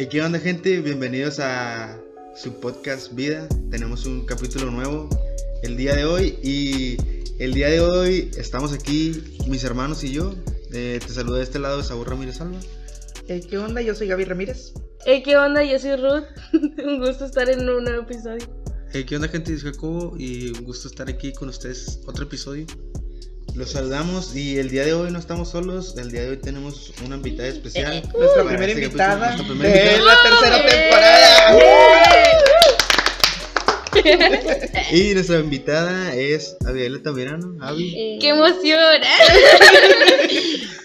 Eh, ¿Qué onda gente? Bienvenidos a su podcast Vida. Tenemos un capítulo nuevo el día de hoy y el día de hoy estamos aquí mis hermanos y yo. Eh, te saludo de este lado de Saúl Ramírez Alba. Eh, ¿Qué onda? Yo soy Gaby Ramírez. Hey, ¿qué onda? Yo soy Ruth. un gusto estar en un nuevo episodio. Hey, ¿Qué onda gente? Soy Jacobo y un gusto estar aquí con ustedes otro episodio. Los saludamos y el día de hoy no estamos solos, el día de hoy tenemos una invitada especial. Eh, nuestra Para primera invitada nuestra primera de invitada. la tercera temporada. Y nuestra invitada es Abigail Tamirano. Avi. ¡Qué emoción!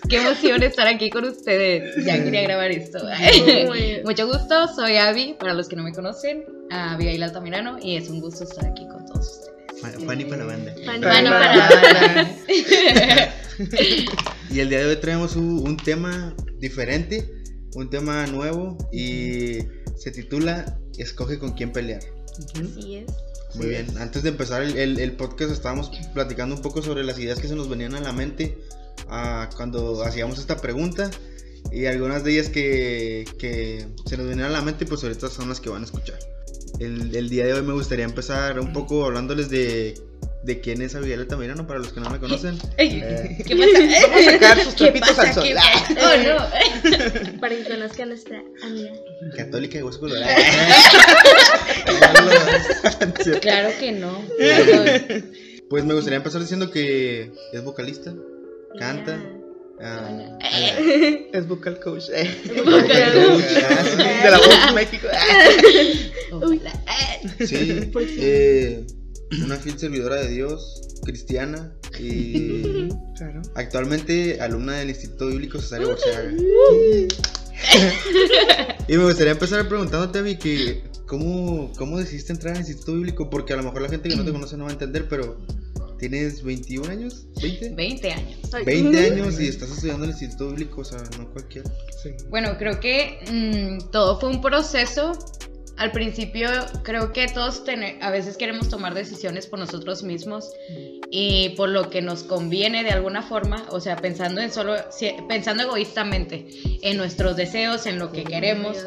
¡Qué emoción estar aquí con ustedes! Ya quería grabar esto. Mucho gusto, soy Abby, para los que no me conocen, Abigail Altamirano, y es un gusto estar aquí con todos ustedes. Fa- Fanny para la banda. Mano para- para- Y el día de hoy traemos un, un tema diferente, un tema nuevo y se titula Escoge con quién pelear. Así es. Muy bien, antes de empezar el, el- el podcast estábamos platicando un poco sobre las ideas que se nos venían a la mente ah, cuando hacíamos esta pregunta y algunas de ellas que, que se nos venían a la mente pues ahorita son las que van a escuchar. El, el día de hoy me gustaría empezar un poco hablándoles de, de quién es Abigail Altamirano para los que no me conocen. Eh, ¿Qué pasa? Vamos a sacar sus ¿Qué trapitos al sol. Oh, no. Para que conozca a nuestra amiga. Católica de hueso colorado. Claro que no. Pues me gustaría empezar diciendo que es vocalista, canta. Ah, ah, Es vocal coach. eh, Vocal coach. ah, sí. De la voz México. Ojalá. Sí, eh, una fiel servidora de Dios, cristiana y Claro. actualmente alumna del Instituto Bíblico Cesario Borseaga. y me gustaría empezar preguntándote, que ¿cómo, ¿cómo decidiste entrar al Instituto Bíblico? Porque a lo mejor la gente que no te conoce no va a entender, pero ¿tienes 21 años? ¿20? 20 años. 20 años y estás estudiando en el Instituto Bíblico, o sea, no cualquiera. Sí. Bueno, creo que mm, todo fue un proceso. Al principio creo que todos tene- a veces queremos tomar decisiones por nosotros mismos y por lo que nos conviene de alguna forma, o sea, pensando en solo pensando egoístamente en nuestros deseos, en lo que queremos.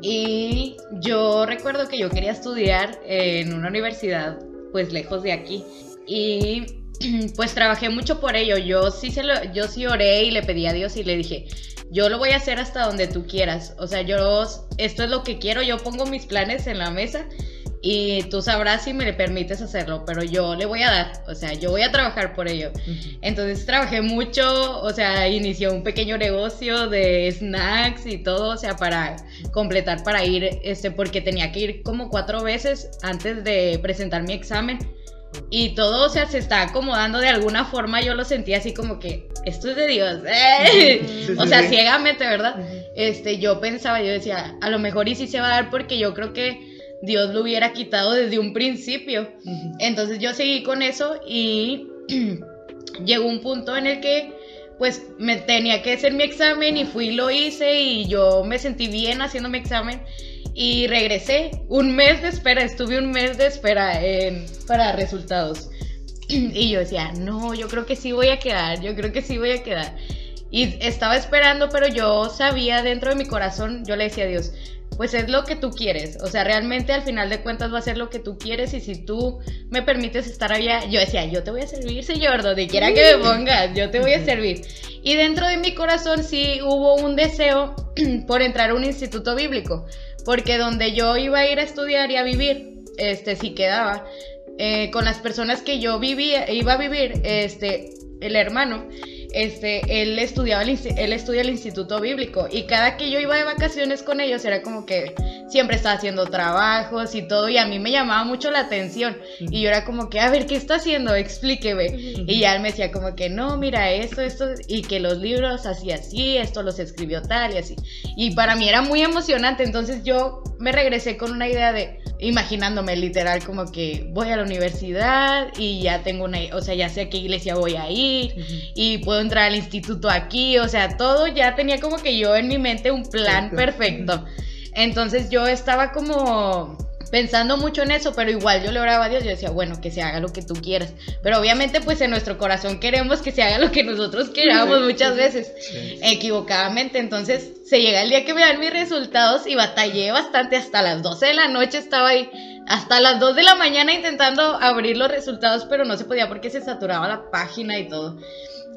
Y yo recuerdo que yo quería estudiar en una universidad pues lejos de aquí y pues trabajé mucho por ello. Yo sí se lo, yo sí oré y le pedí a Dios y le dije, yo lo voy a hacer hasta donde tú quieras. O sea, yo esto es lo que quiero, yo pongo mis planes en la mesa y tú sabrás si me permites hacerlo, pero yo le voy a dar, o sea, yo voy a trabajar por ello. Entonces trabajé mucho, o sea, inicié un pequeño negocio de snacks y todo, o sea, para completar, para ir, este, porque tenía que ir como cuatro veces antes de presentar mi examen. Y todo, o sea, se está acomodando de alguna forma. Yo lo sentía así como que esto es de Dios. ¡eh! Sí, o sí, sea, sí. ciegamente, ¿verdad? Este, yo pensaba, yo decía, a lo mejor y sí se va a dar porque yo creo que Dios lo hubiera quitado desde un principio. Entonces yo seguí con eso y llegó un punto en el que pues me tenía que hacer mi examen y fui y lo hice y yo me sentí bien haciendo mi examen y regresé. Un mes de espera, estuve un mes de espera en- para resultados. Y yo decía, no, yo creo que sí voy a quedar, yo creo que sí voy a quedar. Y estaba esperando, pero yo sabía dentro de mi corazón, yo le decía a Dios, pues es lo que tú quieres. O sea, realmente al final de cuentas va a ser lo que tú quieres y si tú me permites estar allá, yo decía, yo te voy a servir, Señor, donde quiera que me pongas, yo te voy a servir. Y dentro de mi corazón sí hubo un deseo por entrar a un instituto bíblico, porque donde yo iba a ir a estudiar y a vivir, este sí quedaba. Eh, con las personas que yo vivía, iba a vivir, este, el hermano, este, él estudiaba, el él estudia el instituto bíblico y cada que yo iba de vacaciones con ellos era como que siempre estaba haciendo trabajos y todo y a mí me llamaba mucho la atención y yo era como que, a ver, ¿qué está haciendo? Explíqueme. Y ya él me decía como que, no, mira esto, esto, y que los libros así, así, esto los escribió tal y así. Y para mí era muy emocionante, entonces yo me regresé con una idea de, imaginándome literal como que voy a la universidad y ya tengo una, o sea, ya sé a qué iglesia voy a ir y puedo entrar al instituto aquí, o sea, todo ya tenía como que yo en mi mente un plan Un plan. perfecto. Entonces yo estaba como pensando mucho en eso, pero igual yo le oraba a Dios, yo decía, bueno, que se haga lo que tú quieras. Pero obviamente pues en nuestro corazón queremos que se haga lo que nosotros queramos muchas veces, equivocadamente. Entonces se llega el día que me dan mis resultados y batallé bastante hasta las 12 de la noche estaba ahí. Hasta las 2 de la mañana intentando abrir los resultados, pero no se podía porque se saturaba la página y todo.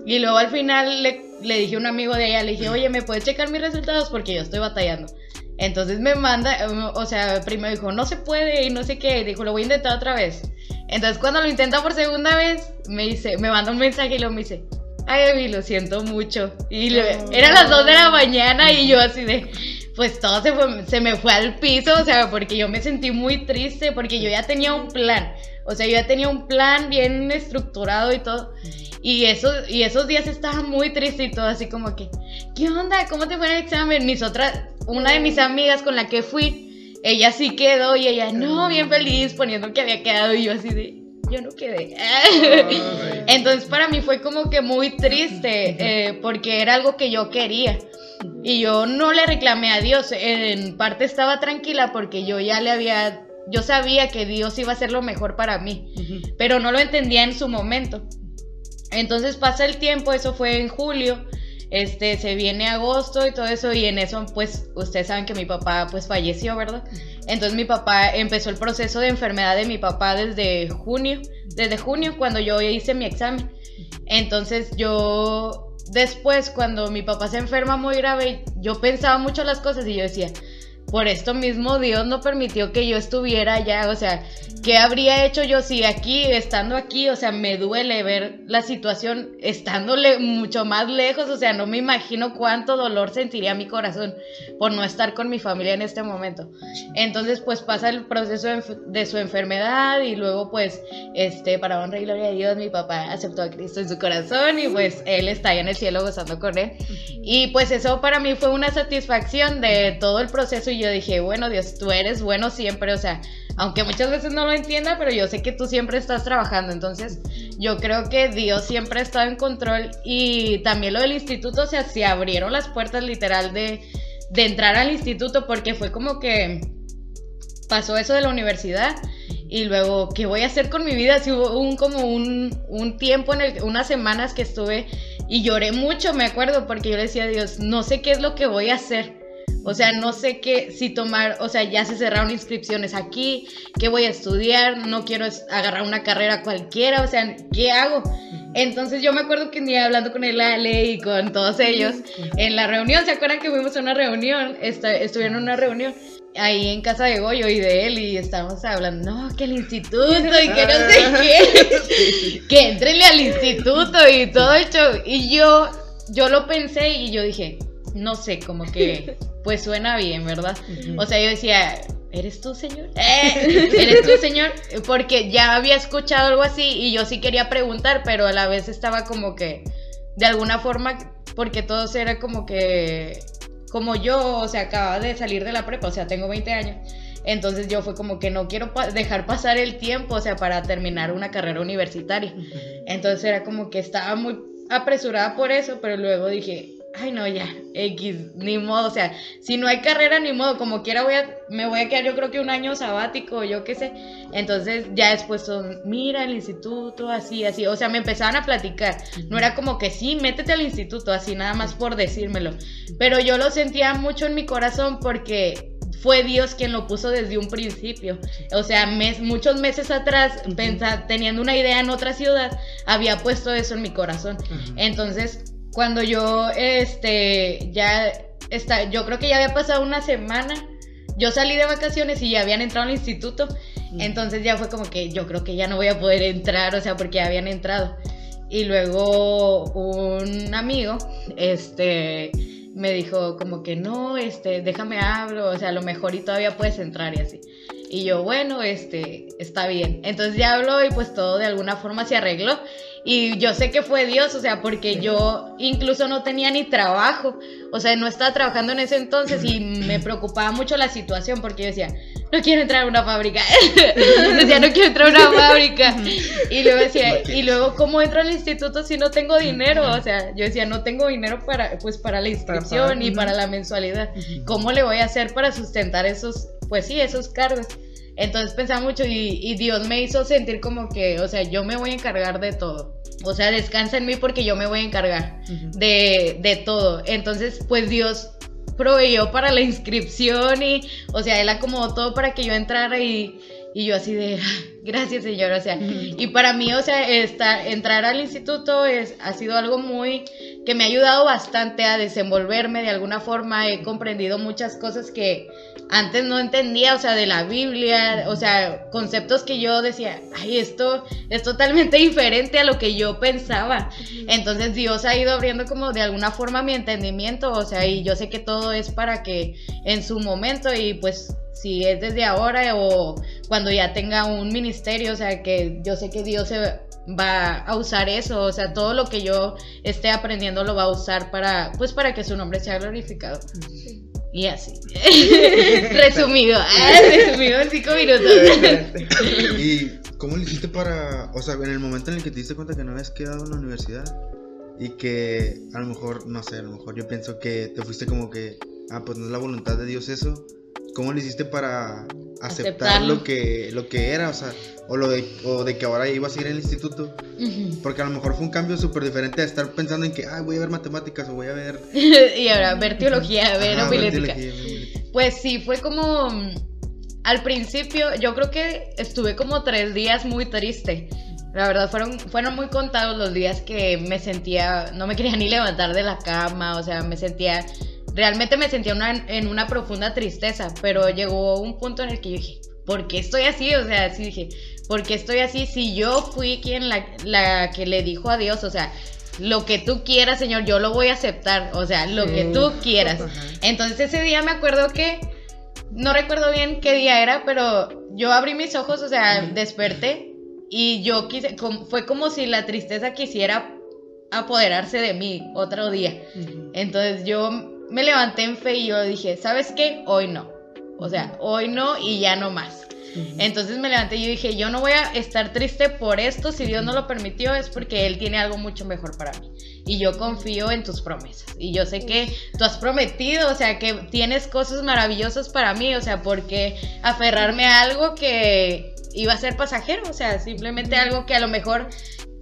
Y luego al final le, le dije a un amigo de ella, le dije, oye, ¿me puedes checar mis resultados? Porque yo estoy batallando. Entonces me manda, o sea, primero dijo, no se puede y no sé qué, dijo, lo voy a intentar otra vez. Entonces cuando lo intenta por segunda vez, me dice, me manda un mensaje y luego me dice, ay, Evi, lo siento mucho. Y le- Oh. eran las 2 de la mañana y yo así de, pues todo se, fue- se me fue al piso, o sea, porque yo me sentí muy triste, porque yo ya tenía un plan. O sea, yo ya tenía un plan bien estructurado y todo. Y, eso, y esos días estaba muy triste y todo, así como que, ¿qué onda? ¿Cómo te fue en el examen? Mis otras, una de mis amigas con la que fui, ella sí quedó y ella, no, bien feliz, poniendo que había quedado y yo así de, yo no quedé. Entonces para mí fue como que muy triste, eh, porque era algo que yo quería. Y yo no le reclamé a Dios, en parte estaba tranquila porque yo ya le había, yo sabía que Dios iba a hacer lo mejor para mí, pero no lo entendía en su momento. Entonces pasa el tiempo, eso fue en julio, este, se viene agosto y todo eso, y en eso, pues, ustedes saben que mi papá, pues, falleció, ¿verdad? Entonces mi papá empezó el proceso de enfermedad de mi papá desde junio, desde junio, cuando yo hice mi examen. Entonces yo, después, cuando mi papá se enferma muy grave, yo pensaba mucho las cosas y yo decía, por esto mismo Dios no permitió que yo estuviera allá, o sea, ¿qué habría hecho yo si aquí, estando aquí, o sea, me duele ver la situación estándole mucho más lejos, o sea, no me imagino cuánto dolor sentiría mi corazón por no estar con mi familia en este momento. Entonces, pues pasa el proceso de, su enfermedad y luego, pues, este, para honra y gloria de Dios, mi papá aceptó a Cristo en su corazón y pues él está allá en el cielo gozando con él. Y pues eso para mí fue una satisfacción de todo el proceso y yo dije, bueno, Dios, tú eres bueno siempre, o sea, aunque muchas veces no lo entienda, pero yo sé que tú siempre estás trabajando, entonces yo creo que Dios siempre ha estado en control y también lo del instituto, o sea, se abrieron las puertas literal de, de entrar al instituto porque fue como que pasó eso de la universidad y luego, ¿qué voy a hacer con mi vida? Si hubo un, como un, un tiempo, en el, unas semanas que estuve y lloré mucho, me acuerdo, porque yo le decía a Dios, no sé qué es lo que voy a hacer. O sea, no sé qué, si tomar, o sea, ya se cerraron inscripciones aquí, qué voy a estudiar, no quiero agarrar una carrera cualquiera, o sea, ¿qué hago? Entonces yo me acuerdo que un día hablando con el Ale y con todos ellos en la reunión, ¿se acuerdan que fuimos a una reunión? Estuvieron en una reunión ahí en casa de Goyo y de él y estábamos hablando, no, que el instituto y que no sé qué, que entrenle al instituto y todo el show. Y yo, yo lo pensé y yo dije, no sé, como que, pues suena bien, ¿verdad? O sea, yo decía, ¿eres tú, señor? Eh, ¿Eres tú, señor? Porque ya había escuchado algo así y yo sí quería preguntar, pero a la vez estaba como que, de alguna forma, porque todos era como que, como yo, o sea, acababa de salir de la prepa, o sea, tengo 20 años. Entonces yo fue como que no quiero pa- dejar pasar el tiempo, o sea, para terminar una carrera universitaria. Entonces era como que estaba muy apresurada por eso, pero luego dije, ay no, ya, X, ni modo, o sea, si no hay carrera, ni modo, como quiera voy a, me voy a quedar yo creo que un año sabático, yo qué sé. Entonces ya después son, mira el instituto, así, así, o sea, me empezaban a platicar. No era como que sí, métete al instituto, así nada más por decírmelo. Pero yo lo sentía mucho en mi corazón porque fue Dios quien lo puso desde un principio. O sea, mes- muchos meses atrás, pensa- teniendo una idea en otra ciudad, había puesto eso en mi corazón. Entonces, cuando yo, este, ya está, yo creo que ya había pasado una semana, yo salí de vacaciones y ya habían entrado al instituto. Entonces ya fue como que yo creo que ya no voy a poder entrar, o sea, porque ya habían entrado. Y luego un amigo, este, me dijo como que no, este, déjame hablo, o sea, a lo mejor y todavía puedes entrar y así. Y yo, bueno, este, está bien. Entonces ya habló y pues todo de alguna forma se arregló. Y yo sé que fue Dios, o sea, porque yo incluso no tenía ni trabajo, o sea, no estaba trabajando en ese entonces y me preocupaba mucho la situación porque yo decía, no quiero entrar a una fábrica. decía, no quiero entrar a una fábrica. Y luego decía, y luego, ¿cómo entro al instituto si no tengo dinero? O sea, yo decía, no tengo dinero para, pues, para la inscripción y para la mensualidad. ¿Cómo le voy a hacer para sustentar esos, pues sí, esos cargos? Entonces pensaba mucho y, y Dios me hizo sentir como que, o sea, yo me voy a encargar de todo. O sea, descansa en mí porque yo me voy a encargar de, de todo. Entonces, pues Dios proveyó para la inscripción y, o sea, Él acomodó todo para que yo entrara y, y yo así de, "Ay, gracias Señor, o sea, y para mí, o sea, esta- entrar al instituto es, ha sido algo muy, que me ha ayudado bastante a desenvolverme de alguna forma, he comprendido muchas cosas que antes no entendía, o sea, de la Biblia, o sea, conceptos que yo decía, ay, esto es totalmente diferente a lo que yo pensaba. Entonces Dios ha ido abriendo como de alguna forma mi entendimiento, o sea, y yo sé que todo es para que en su momento y pues si es desde ahora o cuando ya tenga un ministerio, o sea, que yo sé que Dios se va a usar eso, o sea, todo lo que yo esté aprendiendo lo va a usar para pues para que su nombre sea glorificado. Y así. resumido, ah, resumido en cinco minutos. ¿Y cómo le hiciste para, o sea, en el momento en el que te diste cuenta que no habías quedado en la universidad y que a lo mejor, no sé, a lo mejor yo pienso que te fuiste como que, ah, pues no es la voluntad de Dios eso, ¿cómo le hiciste para aceptar Aceptarlo. lo que, lo que era, o sea, o lo de, o de que ahora ibas a ir al instituto? Porque a lo mejor fue un cambio súper diferente a estar pensando en que, ah, voy a ver matemáticas o voy a ver... y ahora ver teología, ver ajá, ver homilética. teología, ver homilética. Pues sí, fue como mm, al principio, yo creo que estuve como tres días muy triste. La verdad, fueron, fueron muy contados los días que me sentía, no me quería ni levantar de la cama, o sea, me sentía, realmente me sentía una- en una profunda tristeza, pero llegó un punto en el que yo dije, ¿por qué estoy así? O sea, sí dije, ¿por qué estoy así? Si yo fui quien la, la que le dijo a Dios, o sea, lo que tú quieras, Señor, yo lo voy a aceptar, o sea, lo que tú quieras. Ajá. Entonces ese día me acuerdo que, no recuerdo bien qué día era, pero yo abrí mis ojos, o sea, desperté y yo quise, com- fue como si la tristeza quisiera apoderarse de mí otro día. Entonces yo me levanté en fe y yo dije, ¿sabes qué? Hoy no. O sea, hoy no y ya no más. Entonces me levanté y yo dije, yo no voy a estar triste por esto, si Dios no lo permitió es porque Él tiene algo mucho mejor para mí. Y yo confío en tus promesas. Y yo sé que tú has prometido, o sea, que tienes cosas maravillosas para mí, o sea, porque aferrarme a algo que iba a ser pasajero, o sea, simplemente algo que a lo mejor...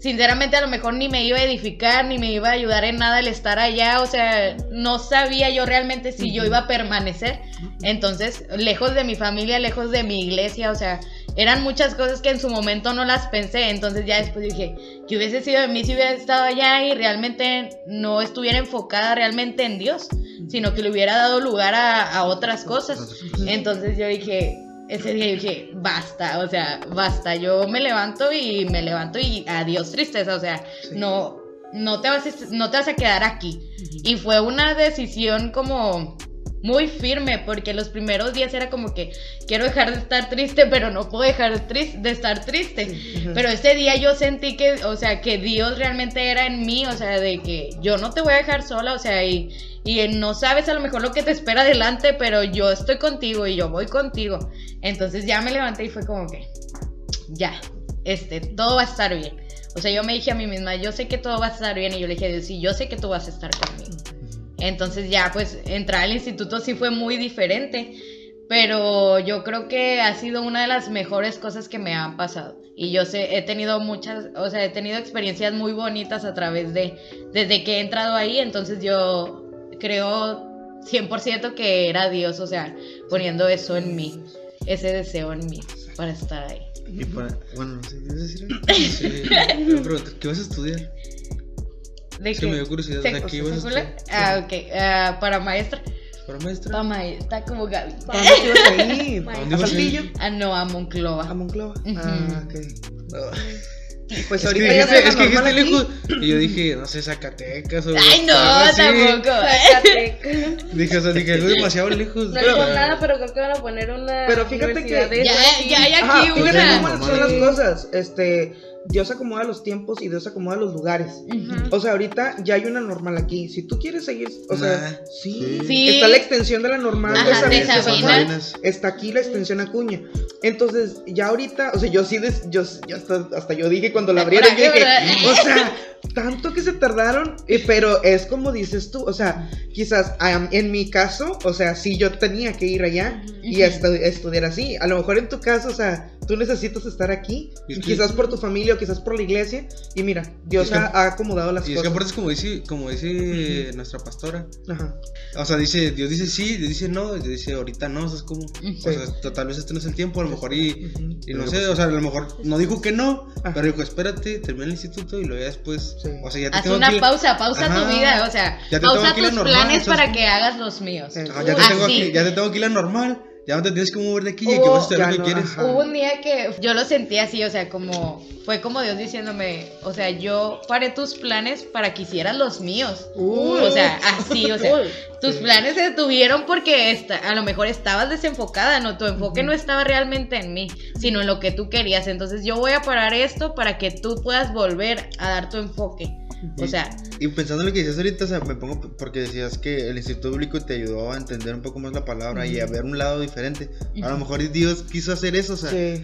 Sinceramente a lo mejor ni me iba a edificar, ni me iba a ayudar en nada el estar allá, o sea, no sabía yo realmente si yo iba a permanecer. Entonces, lejos de mi familia, lejos de mi iglesia, o sea, eran muchas cosas que en su momento no las pensé. Entonces ya después dije, que hubiese sido de mí si hubiera estado allá y realmente no estuviera enfocada realmente en Dios, sino que le hubiera dado lugar a, a otras cosas. Entonces yo dije, ese día dije, basta, o sea, basta. Yo me levanto y me levanto y adiós tristeza, o sea, Sí. no, no te vas, a, no te vas a quedar aquí. Y fue una decisión como muy firme, porque los primeros días era como que quiero dejar de estar triste, pero no puedo dejar de, estar triste. Pero ese día yo sentí que, o sea, que Dios realmente era en mí, o sea, de que yo no te voy a dejar sola, o sea, y, y no sabes a lo mejor lo que te espera adelante, pero yo estoy contigo y yo voy contigo. Entonces ya me levanté y fue como que, ya, este, todo va a estar bien. O sea, yo me dije a mí misma, yo sé que todo va a estar bien, y yo le dije, Dios, sí, yo sé que tú vas a estar conmigo. Entonces ya pues entrar al instituto sí fue muy diferente, pero yo creo que ha sido una de las mejores cosas que me han pasado. Y yo sé, he tenido muchas, o sea, he tenido experiencias muy bonitas a través de, desde que he entrado ahí, entonces yo creo 100% que era Dios, o sea, poniendo eso en mí, ese deseo en mí para estar ahí. Y para, bueno, no sé, ¿quieres decir? Sí, preguntar, ¿qué vas a estudiar? ¿De Es que me dio curiosidad, o sea, ¿Se- ¿qué ibas a estudiar? Ah, ok, ah, para maestra. ¿Para maestra? Para maestra, como Gaby. ¿A dónde ibas a ir? ¿A dónde ¿A ibas a Saltillo? ir? Ah, no, a Monclova. ¿A Monclova? Ujú. Ah, ok. Pues Es que ahorita ya dijiste, es que dijiste lejos. Y yo dije, no sé, Zacatecas o. Ay, no, algo así. tampoco. Zacatecas. Dije, o sea, dije, algo demasiado lejos. No es por nada, pero creo que van a poner una Pero fíjate que- de Ya, ya hay Ajá, aquí fíjate una. cómo son las cosas. Este, Dios acomoda los tiempos y Dios acomoda los lugares. Ujú. O sea, ahorita ya hay una normal aquí. Si tú quieres seguir, o sea, Nah, sí, sí. está la extensión de la normal Ajá, de de Sabina. Está aquí la extensión Acuña. Entonces, ya ahorita, o sea, yo sí, des- yo, yo hasta, hasta yo dije cuando la abrieron, yo dije, ¿verdad? o sea, tanto que se tardaron, eh, pero es como dices tú, o sea, quizás en mi caso, o sea, sí yo tenía que ir allá y estudiar así. A lo mejor en tu caso, o sea, tú necesitas estar aquí, Y quizás por tu familia o quizás por la iglesia, y mira, Dios Es que- ha, ha acomodado las Y es que cosas. aparte es como dice, como dice nuestra pastora. Ajá. O sea, dice, Dios dice sí, Dios dice no, Dios dice ahorita no, o sea, es como, Ujú. o sea, tal vez este no es el tiempo, a lo mejor y, Ujú. y no sé, o sea, a lo mejor no dijo que no, Ajá. pero dijo, espérate, termina el instituto y luego ya después, Sí. o sea, ya te Haz tengo una que- pausa, pausa Ajá. tu vida, o sea, Ya te tengo pausa tus normal, planes ¿sabes para que hagas los míos. Sí. Ajá, ya, te tengo aquí, ya te tengo aquí la normal, ya no te tienes que mover de aquí y que vas a lo que no, quieres. ajá. Hubo un día que yo lo sentí así, o sea, como fue como Dios diciéndome, o sea, yo paré tus planes para que hicieras los míos. Uy. O sea, así, o sea, Uy. tus planes se detuvieron porque esta- a lo mejor estabas desenfocada, no, tu enfoque no estaba realmente en mí, sino en lo que tú querías. Entonces yo voy a parar esto para que tú puedas volver a dar tu enfoque. O sea, Y pensando en lo que decías ahorita, o sea, me pongo porque decías que el Instituto Bíblico te ayudó a entender un poco más la palabra y a ver un lado diferente. A lo mejor Dios quiso hacer eso, o sea, Sí.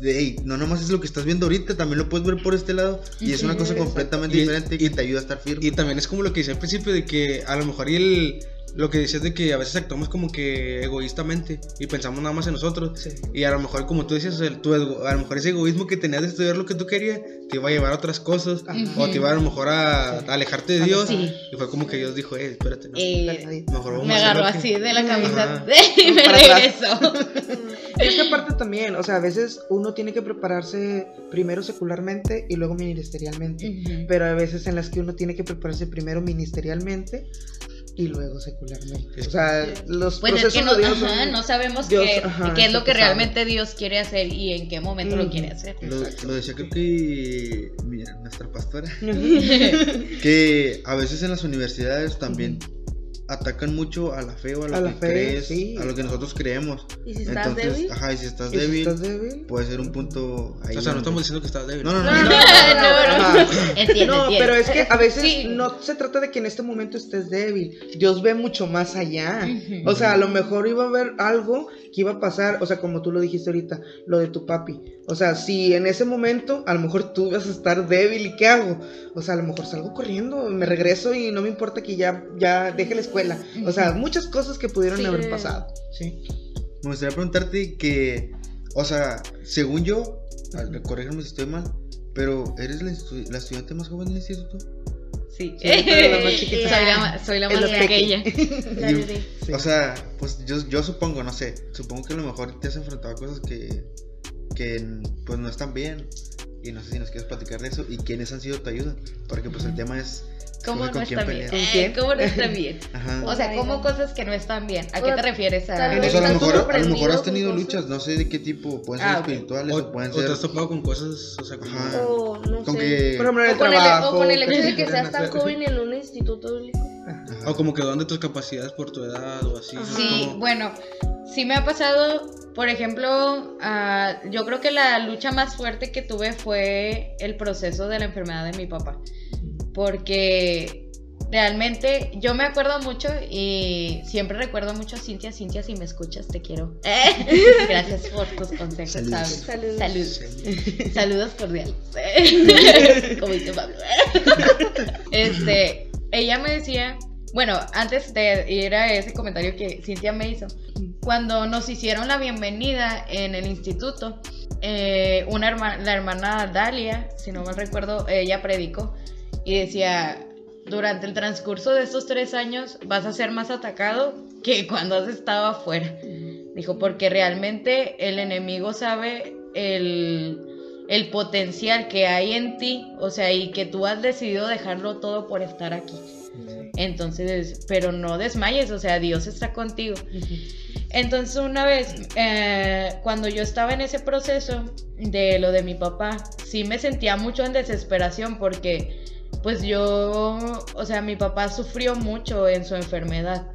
de, "Ey, no nomás es lo que estás viendo ahorita, también lo puedes ver por este lado y es una cosa completamente Y- diferente y te ayuda a estar firme. Y también es como lo que decía al principio de que a lo mejor y el lo que decías de que a veces actuamos como que egoístamente y pensamos nada más en nosotros. Sí. Y a lo mejor, como tú decías, o sea, tu a lo mejor ese egoísmo que tenías de estudiar lo que tú querías te iba a llevar a otras cosas. Ajá. O te iba a lo mejor a, Sí. a alejarte de Dios. Sí. Y fue como que Dios dijo, eh, espérate, no. eh, mejor vamos me a agarró lo que- así de la camisa y me regresó. Es que aparte también, o sea, a veces uno tiene que prepararse primero secularmente y luego ministerialmente. Ujú. Pero a veces en las que uno tiene que prepararse primero ministerialmente y luego secularmente. O sea, los Pues es procesos que no, de Dios ajá, son- no sabemos Dios, qué, ajá, qué es lo que realmente Dios quiere hacer y en qué momento lo quiere hacer. Lo, lo decía creo que mira, nuestra pastora, que a veces en las universidades también atacan mucho a la fe o a lo A la que fe, crees, sí. a lo que nosotros creemos. ¿Y si estás Entonces, débil? ajá, y si estás ¿Y si débil, estás débil? puede ser un punto ahí. O sea, no estamos diciendo que estás débil. No, no, no. No, no. no. Entiendo, entiendo. pero es que a veces Sí. no se trata de que en este momento estés débil. Dios ve mucho más allá. O sea, a lo mejor iba a haber algo que iba a pasar, o sea, como tú lo dijiste ahorita, lo de tu papi. O sea, si en ese momento a lo mejor tú vas a estar débil y qué hago? O sea, a lo mejor salgo corriendo, me regreso y no me importa que ya ya deje la escuela. O sea, muchas cosas que pudieron Sí. haber pasado. Sí. Me gustaría preguntarte que, o sea, según yo, al- corrígeme si estoy mal, pero ¿eres la, estu- la estudiante más joven del instituto? Sí, Sí, pero la más chiquita. soy la, soy la más pequeña. Sí. O sea, pues yo, yo supongo, no sé, supongo que a lo mejor te has enfrentado a cosas que, que pues no están bien. Y no sé si nos quieres platicar de eso y quiénes han sido tu ayuda. Porque pues el tema es ¿Cómo escoge no con está bien? Eh, ¿Cómo no está bien? Ajá. O sea, no. cosas que no están bien. ¿A qué te refieres? A... tal O sea, a lo mejor, a lo mejor has tenido luchas, no sé de qué tipo, pueden ser Ah, espirituales O, o pueden o te ser... has topado con cosas, o sea, como... O no Con sé. que... Por ejemplo, el O con el- o trabajo. con el hecho de que seas tan joven en un instituto. Ajá. Ajá. O como que dudan de tus capacidades por tu edad o así. Ajá. Sí, como- bueno, sí me ha pasado, por ejemplo, ah, yo creo que la lucha más fuerte que tuve fue el proceso de la enfermedad de mi papá, porque realmente yo me acuerdo mucho y siempre recuerdo mucho a Cintia, Cintia, si me escuchas, te quiero. Gracias por tus consejos, Saludos. ¿sabes? Saludos. Salud. Saludos cordiales. Como dice Pablo. Este, ella me decía, bueno, antes de ir a ese comentario que Cintia me hizo, cuando nos hicieron la bienvenida en el instituto, eh, una la hermana Dalia, si no mal recuerdo, ella predicó y decía, durante el transcurso de estos tres años vas a ser más atacado que cuando has estado afuera. Dijo, porque realmente el enemigo sabe el, el potencial que hay en ti, o sea, y que tú has decidido dejarlo todo por estar aquí. Entonces, pero no desmayes, o sea, Dios está contigo. Entonces, una vez, eh, cuando yo estaba en ese proceso de lo de mi papá, sí me sentía mucho en desesperación porque, pues yo, o sea, mi papá sufrió mucho en su enfermedad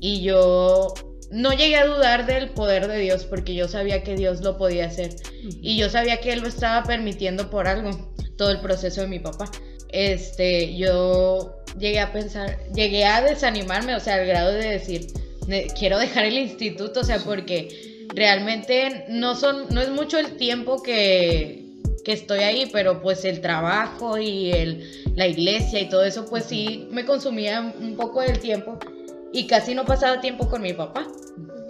y yo no llegué a dudar del poder de Dios porque yo sabía que Dios lo podía hacer y yo sabía que Él lo estaba permitiendo por algo, todo el proceso de mi papá. Este, yo llegué a pensar, llegué a desanimarme, o sea, al grado de decir, "Ne- quiero dejar el instituto, o sea, porque realmente no son, no es mucho el tiempo que, que estoy ahí, pero pues el trabajo y el, la iglesia y todo eso, pues sí me consumía un poco del tiempo y casi no pasaba tiempo con mi papá.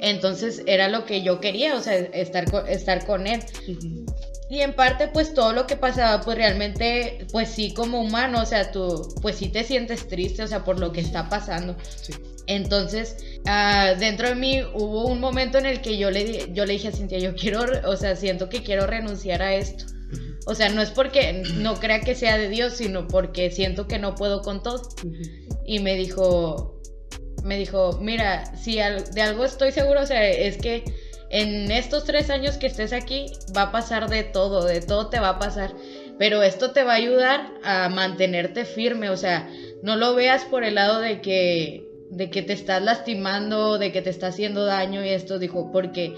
Entonces era lo que yo quería, o sea, estar con, estar con él. Y en parte, pues todo lo que pasaba, pues realmente, pues sí, como humano, o sea, tú, pues sí te sientes triste, o sea, por lo que está pasando. Sí. Entonces, ah, dentro de mí hubo un momento en el que yo le, yo le dije a Cintia, yo quiero, o sea, siento que quiero renunciar a esto. O sea, no es porque no crea que sea de Dios, sino porque siento que no puedo con todo. Y me dijo, me dijo, mira, si al- de algo estoy seguro, o sea, es que en estos tres años que estés aquí va a pasar de todo, de todo te va a pasar. Pero esto te va a ayudar a mantenerte firme, o sea, no lo veas por el lado de que, de que te estás lastimando, de que te está haciendo daño y esto, dijo, porque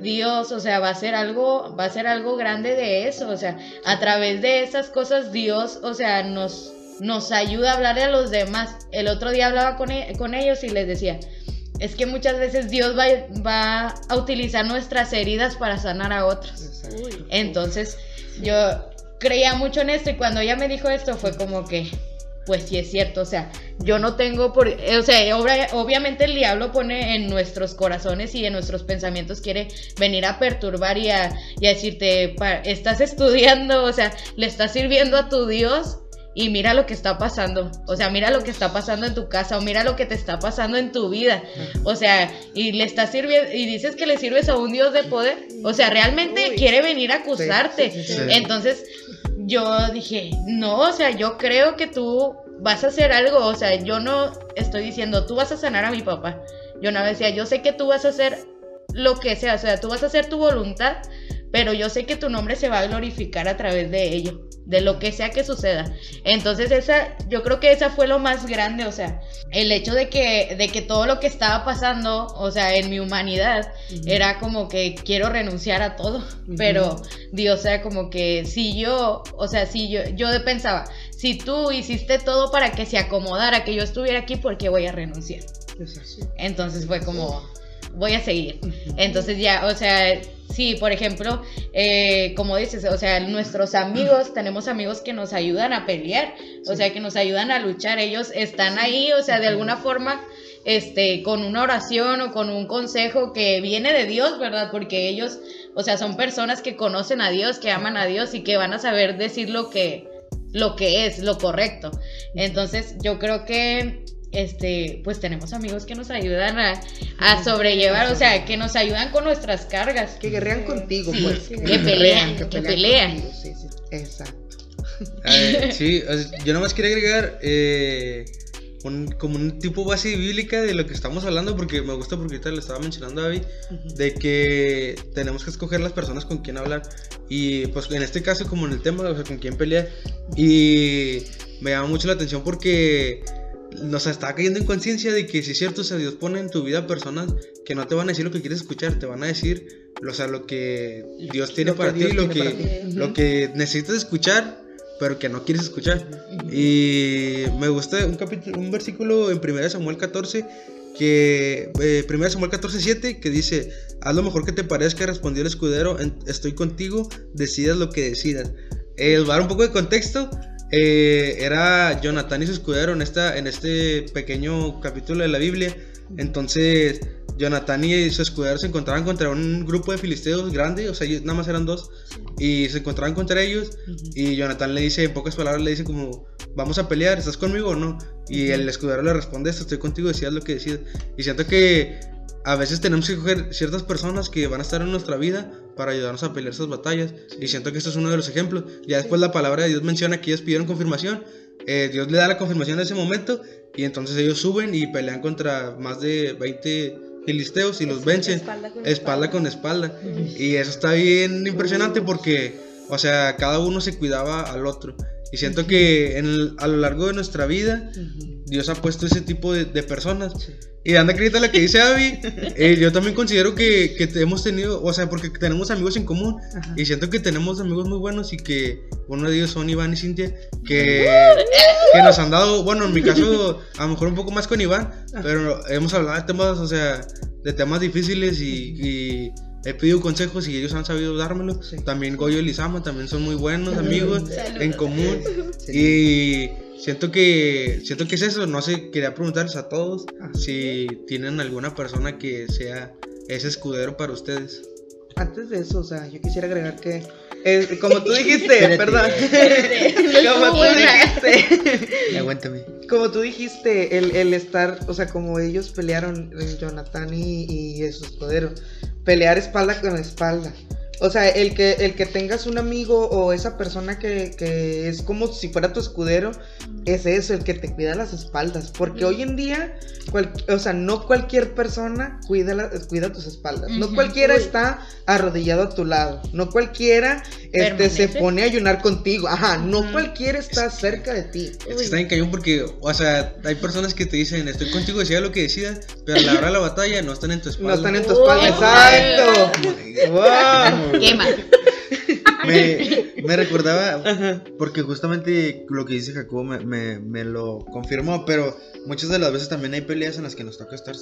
Dios, o sea, va a ser algo, va a ser algo grande de eso, o sea, a través de esas cosas Dios, o sea, nos, nos ayuda a hablarle a los demás. El otro día hablaba con, e- con ellos y les decía, es que muchas veces Dios va, va a utilizar nuestras heridas para sanar a otros. Exacto. Entonces, yo creía mucho en esto y cuando ella me dijo esto fue como que, pues sí es cierto, o sea, yo no tengo por, eh, o sea, obra- obviamente el diablo pone en nuestros corazones y en nuestros pensamientos, quiere venir a perturbar y a, y a decirte, "Pa- estás estudiando, o sea, le estás sirviendo a tu Dios. Y mira lo que está pasando, o sea, mira lo que está pasando en tu casa, o mira lo que te está pasando en tu vida, o sea, y le estás sirviendo, y dices que le sirves a un Dios de poder, o sea, realmente Uy. quiere venir a acusarte. Sí, sí, sí. Entonces, yo dije, no, o sea, yo creo que tú vas a hacer algo, o sea, yo no estoy diciendo, tú vas a sanar a mi papá. Yo no decía, yo sé que tú vas a hacer lo que sea, o sea, tú vas a hacer tu voluntad, pero yo sé que tu nombre se va a glorificar a través de ello, de lo que sea que suceda. Entonces, esa, yo creo que esa fue lo más grande, o sea, el hecho de que, de que todo lo que estaba pasando, o sea, en mi humanidad, era como que quiero renunciar a todo, pero Dios, o sea, como que si yo, o sea, si yo, yo pensaba, si tú hiciste todo para que se acomodara, que yo estuviera aquí, ¿por qué voy a renunciar? Entonces fue como, voy a seguir. Entonces ya, o sea, sí, por ejemplo, eh, como dices, o sea, nuestros amigos, tenemos amigos que nos ayudan a pelear, o sea, que nos ayudan a luchar, ellos están ahí, o sea, de alguna forma, este, con una oración o con un consejo que viene de Dios, ¿verdad? Porque ellos, o sea, son personas que conocen a Dios, que aman a Dios y que van a saber decir lo que, lo que es, lo correcto. Entonces, yo creo que este, pues tenemos amigos que nos ayudan a, a sobrellevar, o sea, que nos ayudan con nuestras cargas. Que guerrean contigo, Sí, pues. sí. Que pelean, que pelean. contigo, Sí, sí. Exacto. Eh, sí, o sea, yo nomás quería agregar eh, un, como un tipo base bíblica de lo que estamos hablando, porque me gusta porque ahorita le estaba mencionando a David, de que tenemos que escoger las personas con quien hablar. Y pues en este caso, como en el tema, o sea, con quién pelear. Y me llama mucho la atención porque nos está cayendo en conciencia de que si es cierto, o sea, Dios pone en tu vida personas que no te van a decir lo que quieres escuchar, te van a decir, o sea, lo que Dios tiene Lo que para Dios ti, lo que, para ti. lo que necesitas escuchar, pero que no quieres escuchar. Y me gusta un capítulo, un versículo en 1 Samuel 14 que eh, 1 Samuel 14, 7 que dice, haz lo mejor que te parezca, respondió el escudero, "en- estoy contigo, decidas lo que decidas. Eh, voy a dar un poco de contexto. Eh, era Jonathan y su escudero en, esta, en este pequeño capítulo de la Biblia. Entonces, Jonathan y su escudero se encontraban contra un grupo de filisteos grande, o sea, ellos nada más eran dos, y se encontraban contra ellos. Y Jonathan le dice, en pocas palabras, le dice como, vamos a pelear, ¿estás conmigo o no? Y el escudero le responde, "Esto, estoy contigo, decidas lo que decidas. Y siento que a veces tenemos que coger ciertas personas que van a estar en nuestra vida para ayudarnos a pelear esas batallas. Y siento que esto es uno de los ejemplos. Ya después la palabra de Dios menciona que ellos pidieron confirmación. eh, Dios le da la confirmación en ese momento. Y entonces ellos suben y pelean contra más de 20 filisteos y los vencen. Espalda con espalda con espalda. Y eso está bien impresionante porque, o sea, cada uno se cuidaba al otro. Y siento que en el- a lo largo de nuestra vida, Ujú. Dios ha puesto ese tipo de, de personas. Sí. Y dando crédito a lo que dice Abby, eh, yo también considero que, que hemos tenido, o sea, porque tenemos amigos en común. Ajá. Y siento que tenemos amigos muy buenos y que uno de ellos son Iván y Cintia, que, que nos han dado, bueno, en mi caso, a lo mejor un poco más con Iván, pero hemos hablado de temas, o sea, de temas difíciles y, y he pedido consejos y ellos han sabido dármelo. Sí. También Goyo y Lizama también son muy buenos amigos Saludos. en común. Y siento que siento que es eso, no sé, quería preguntarles a todos Ajá. si tienen alguna persona que sea ese escudero para ustedes. Antes de eso, o sea, yo quisiera agregar que, eh, como tú dijiste, Espérate. perdón, como tú dijiste, Aguántame. como tú dijiste, el, el estar, o sea, como ellos pelearon, eh, Jonathan y, y su escudero, pelear espalda con espalda. O sea, el que, el que tengas un amigo o esa persona que, que es como si fuera tu escudero, es eso, el que te cuida las espaldas. Porque hoy en día, cual- o sea, no cualquier persona cuida, la- cuida tus espaldas. No cualquiera Uy. está arrodillado a tu lado. No cualquiera este, se pone a ayunar contigo. Ajá, no cualquiera está cerca de ti. Es que está bien cañón porque, o sea, hay personas que te dicen, estoy contigo, decida lo que decidas, pero a la hora de la batalla no están en tu espalda. No están en tu espalda, exacto. Wow. Quema. Me, me recordaba, Ajá. porque justamente lo que dice Jacobo me, me, me lo confirmó, pero muchas de las veces también hay peleas en las que nos toca estar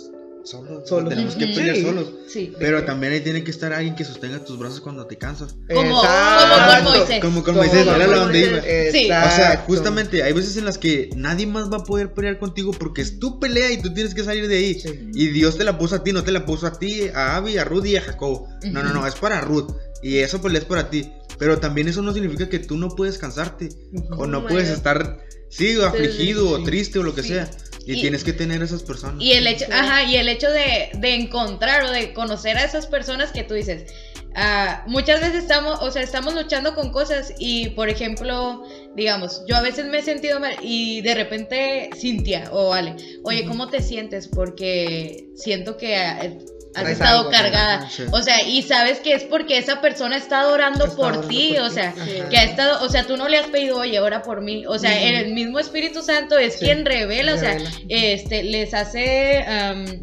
solos. Solos. Tenemos que pelear Sí. solos. Sí. Pero también ahí tiene que estar alguien que sostenga tus brazos cuando te cansas. Como- Exacto. como con Moisés. Como con Moisés, era la donde Moisés. iba. Sí. O sea, justamente hay veces en las que nadie más va a poder pelear contigo porque es tu pelea y tú tienes que salir de ahí. Sí. Y Dios te la puso a ti, no te la puso a ti, a Abby, a Rudy y a Jacobo. No, no, no, es para Ruth. Y eso pelea es para ti. Pero también eso no significa que tú no puedes cansarte. O no Oh puedes estar, sí, afligido sí. o triste o lo que Sí. sea. Y, Y- tienes que tener esas personas. Y el hecho, ajá, y el hecho de, de encontrar o de conocer a esas personas que tú dices, ah, muchas veces estamos, o sea, estamos luchando con cosas y, por ejemplo, digamos, yo a veces me he sentido mal y de repente Cintia o Ale, oye, ¿cómo te sientes? Porque siento que ah, has Traes estado algo, cargada. sí. O sea, y sabes que es porque esa persona ha estado orando Está por ti, o sea, que ha estado, o sea, tú no le has pedido, oye, ora por mí. O sea, el mismo Espíritu Santo es quien revela, o sea, este, les hace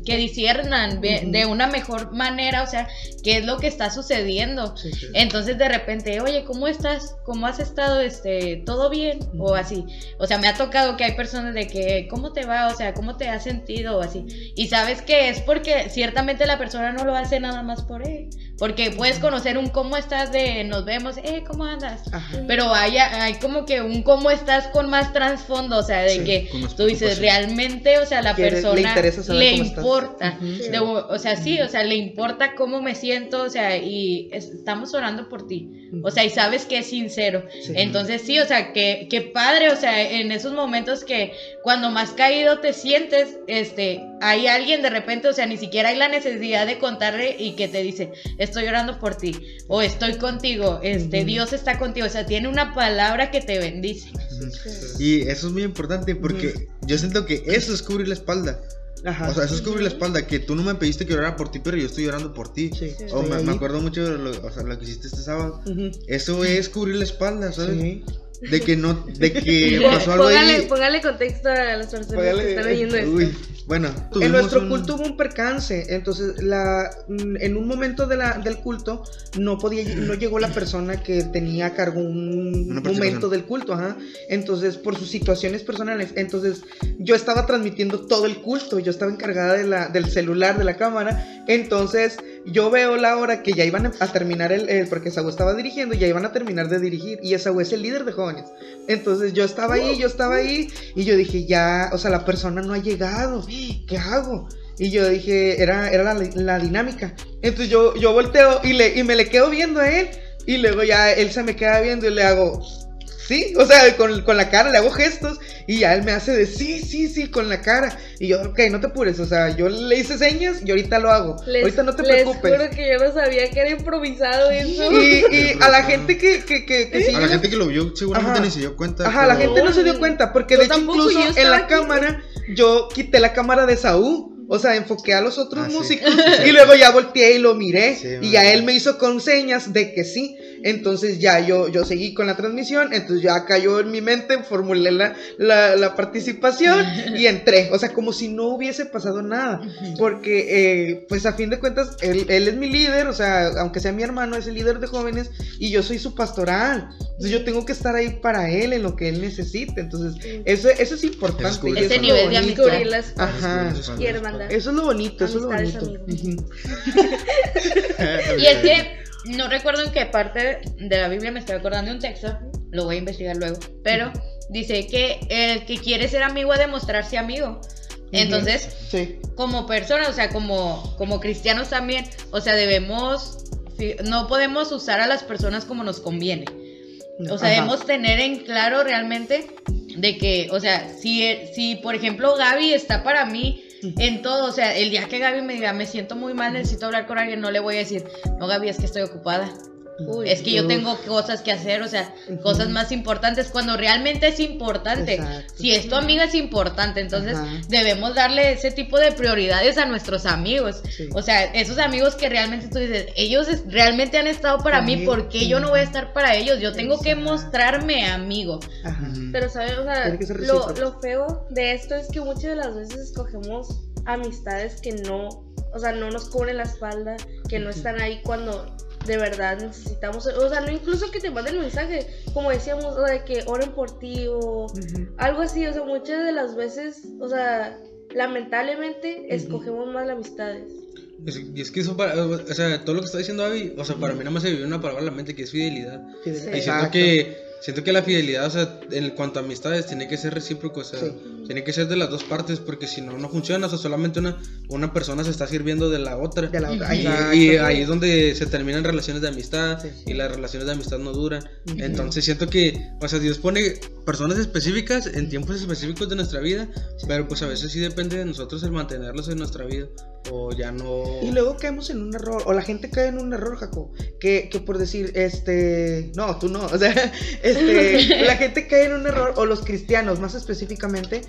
que disiernan de una mejor manera, o sea, qué es lo que está sucediendo. Entonces de repente, oye, ¿cómo estás? ¿Cómo has estado? Este, ¿todo bien? O así. O sea, me ha tocado que hay personas de que, ¿cómo te va? O sea, ¿cómo te has sentido? O así. Y sabes que es porque ciertamente la persona no lo hace nada más por él. Porque puedes conocer un cómo estás de nos vemos, eh, ¿cómo andas? Ajá. Pero hay, hay como que un cómo estás con más trasfondo, o sea, de Sí, que tú dices, realmente, o sea, la Quiere- le persona interesa saber le importa. De- o sea, sí, o sea, le importa cómo me siento, o sea, y es- estamos orando por ti. O sea, y sabes que es sincero. Sí. Entonces, sí, o sea, que, que padre, o sea, en esos momentos que cuando más caído te sientes, este, hay alguien de repente, o sea, ni siquiera hay la necesidad de contarle y que te dice, estoy orando por ti, o estoy contigo, este. Dios está contigo, o sea, tiene una palabra que te bendice. Y eso es muy importante porque yo siento que eso es cubrir la espalda. Ajá. O sea, eso es cubrir la espalda. Que tú no me pediste que orara por ti, pero yo estoy orando por ti. Sí, O me, acuerdo mucho de lo, o sea, lo que hiciste este sábado. Eso es cubrir la espalda, ¿sabes? Sí. De que no, de que pasó algo Póngale, ahí. póngale contexto a las personas Póngale- que están oyendo esto. Uy, bueno, En nuestro un- culto hubo un percance, entonces la, mm, en un momento de la, del culto no podía, no llegó la persona que tenía a cargo un momento del culto, ajá. Entonces por sus situaciones personales, entonces yo estaba transmitiendo todo el culto, yo estaba encargada de la, del celular, de la cámara, entonces yo veo la hora que ya iban a terminar el, el- porque Saúl estaba dirigiendo, ya iban a terminar de dirigir y Saúl es el líder de jóvenes, entonces yo estaba ahí, yo estaba ahí y yo dije ya, o sea la persona no ha llegado, ¿qué hago? Y yo dije, era, era la, la dinámica. Entonces yo, yo volteo y, le, y me le quedo viendo a él. Y luego ya él se me queda viendo y le hago, sí, o sea, con, con la cara le hago gestos. Y ya él me hace de, sí, sí, sí, con la cara. Y yo, ok, no te apures, o sea, yo le hice señas y ahorita lo hago. Les, ahorita no te les preocupes. juro que yo no sabía que era improvisado eso. Y, y a la gente que, que, que, que sigue A la gente que lo vio seguramente Ajá. ni se dio cuenta. Ajá, la gente no se dio cuenta, porque Yo de hecho incluso en la aquí. cámara yo quité la cámara de Saúl. O sea, enfoqué a los otros Ah, sí. músicos y luego ya volteé y lo miré Sí, y ya él me hizo con señas de que sí. Entonces ya yo, yo seguí con la transmisión, entonces ya cayó en mi mente, formulé la, la, la participación y entré. O sea, como si no hubiese pasado nada. Porque, eh, pues a fin de cuentas, él, él es mi líder, o sea, aunque sea mi hermano, es el líder de jóvenes y yo soy su pastoral. Entonces yo tengo que estar ahí para él en lo que él necesite. Entonces, eso, eso es importante. Y Ese eso es lo nivel de bonito. amistad. Las Ajá. y hermandad. Eso es lo bonito, eso es lo bonito. Y es que no recuerdo en qué parte de la Biblia me estoy acordando de un texto, lo voy a investigar luego, pero dice que el que quiere ser amigo ha de mostrarse amigo. Entonces, Sí. como personas, o sea, como, como cristianos también, o sea, debemos, no podemos usar a las personas como nos conviene. O sea, Ajá. debemos tener en claro realmente de que, o sea, si, si por ejemplo Gaby está para mí en todo, o sea, el día que Gaby me diga, me siento muy mal, necesito hablar con alguien, no le voy a decir, no Gaby, es que estoy ocupada. Uy, Es que yo Uf. tengo cosas que hacer, o sea, cosas más importantes cuando realmente es importante. Exacto. Si es tu amiga es importante, entonces Ajá. debemos darle ese tipo de prioridades a nuestros amigos. Sí. O sea, esos amigos que realmente tú dices, ellos realmente han estado para mí. ¿por qué yo no voy a estar para ellos? Yo tengo que mostrarme amigo. Ajá. Pero, ¿sabes? O sea, lo, lo feo de esto es que muchas de las veces escogemos amistades que no, o sea, no nos cubren la espalda, que no están ahí cuando de verdad necesitamos, o sea, no incluso que te manden mensaje, como decíamos, o sea, de que oren por ti o algo así, o sea, muchas de las veces, o sea, lamentablemente escogemos mal amistades. Es- y es que eso, para, o sea, todo lo que está diciendo Abby, o sea, para mí nada más se vive una palabra a la mente que es fidelidad. Sí, Y siento exacto. que, siento que la fidelidad, o sea, en cuanto a amistades, tiene que ser recíproco, o sea, Sí. tiene que ser de las dos partes, porque si no, no funciona, o sea, solamente una, una persona se está sirviendo de la otra. De la otra. Y, y ahí es donde se terminan relaciones de amistad Sí. y las relaciones de amistad no duran. Ujú. Entonces siento que, o sea, Dios pone personas específicas en tiempos específicos de nuestra vida, pero pues a veces sí depende de nosotros el mantenerlos en nuestra vida o ya no... Y luego caemos en un error, o la gente cae en un error, Jaco, que, que por decir, este, no, tú no, o sea, este, la gente cae en un error, o los cristianos más específicamente,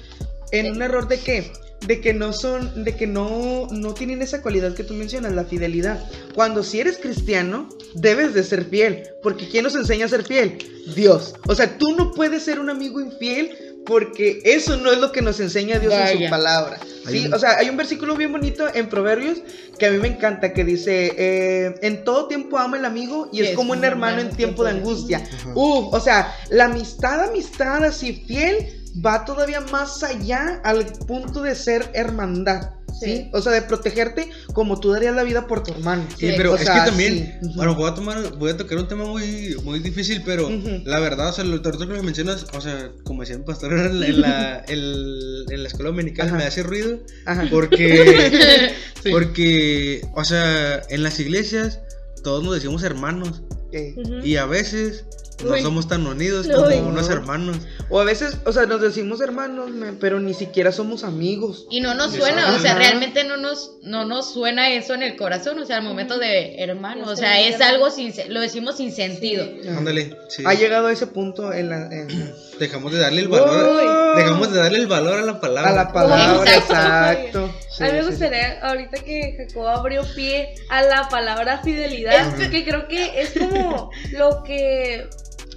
en un error de qué? De que no son, de que no, no tienen esa cualidad que tú mencionas, la fidelidad. Cuando si eres cristiano, debes de ser fiel, porque ¿quién nos enseña a ser fiel? Dios. O sea, tú no puedes ser un amigo infiel porque eso no es lo que nos enseña Dios en su palabra. Sí, un- o sea, hay un versículo bien bonito en Proverbios que a mí me encanta, que dice, eh, en todo tiempo ama el amigo y es como un hermano en hermano tiempo de en tiempo de- angustia. Uf, o sea, la amistad, amistad así fiel va todavía más allá al punto de ser hermandad. ¿Sí? Sí. O sea, de protegerte como tú darías la vida por tu hermano. Sí, Sí, pero o es sea, que también, sí. bueno, voy a tomar, voy a tocar un tema muy, muy difícil, pero la verdad, o sea, lo que me mencionas, o sea, como decía mi pastor en la, en la, el- en la escuela dominical, Ajá. me hace ruido, Ajá. porque, Sí. porque, o sea, en las iglesias todos nos decimos hermanos, Ujú. y a veces no Uy. somos tan unidos Uy. como unos No. hermanos. O a veces, o sea, nos decimos hermanos, pero ni siquiera somos amigos. Y no nos Exacto. suena, o sea, realmente no nos, no nos suena eso en el corazón, o sea, al momento de hermano, o sea, es algo sin, lo decimos sin sentido. Ajá. Ándale, sí. Ha llegado a ese punto en la, en- Dejamos de darle el valor, dejamos de darle el valor a la palabra. a la palabra, Exacto. exacto. Sí, a mí me sí. gustaría, ahorita que Jacob abrió pie a la palabra fidelidad, que creo que es como lo que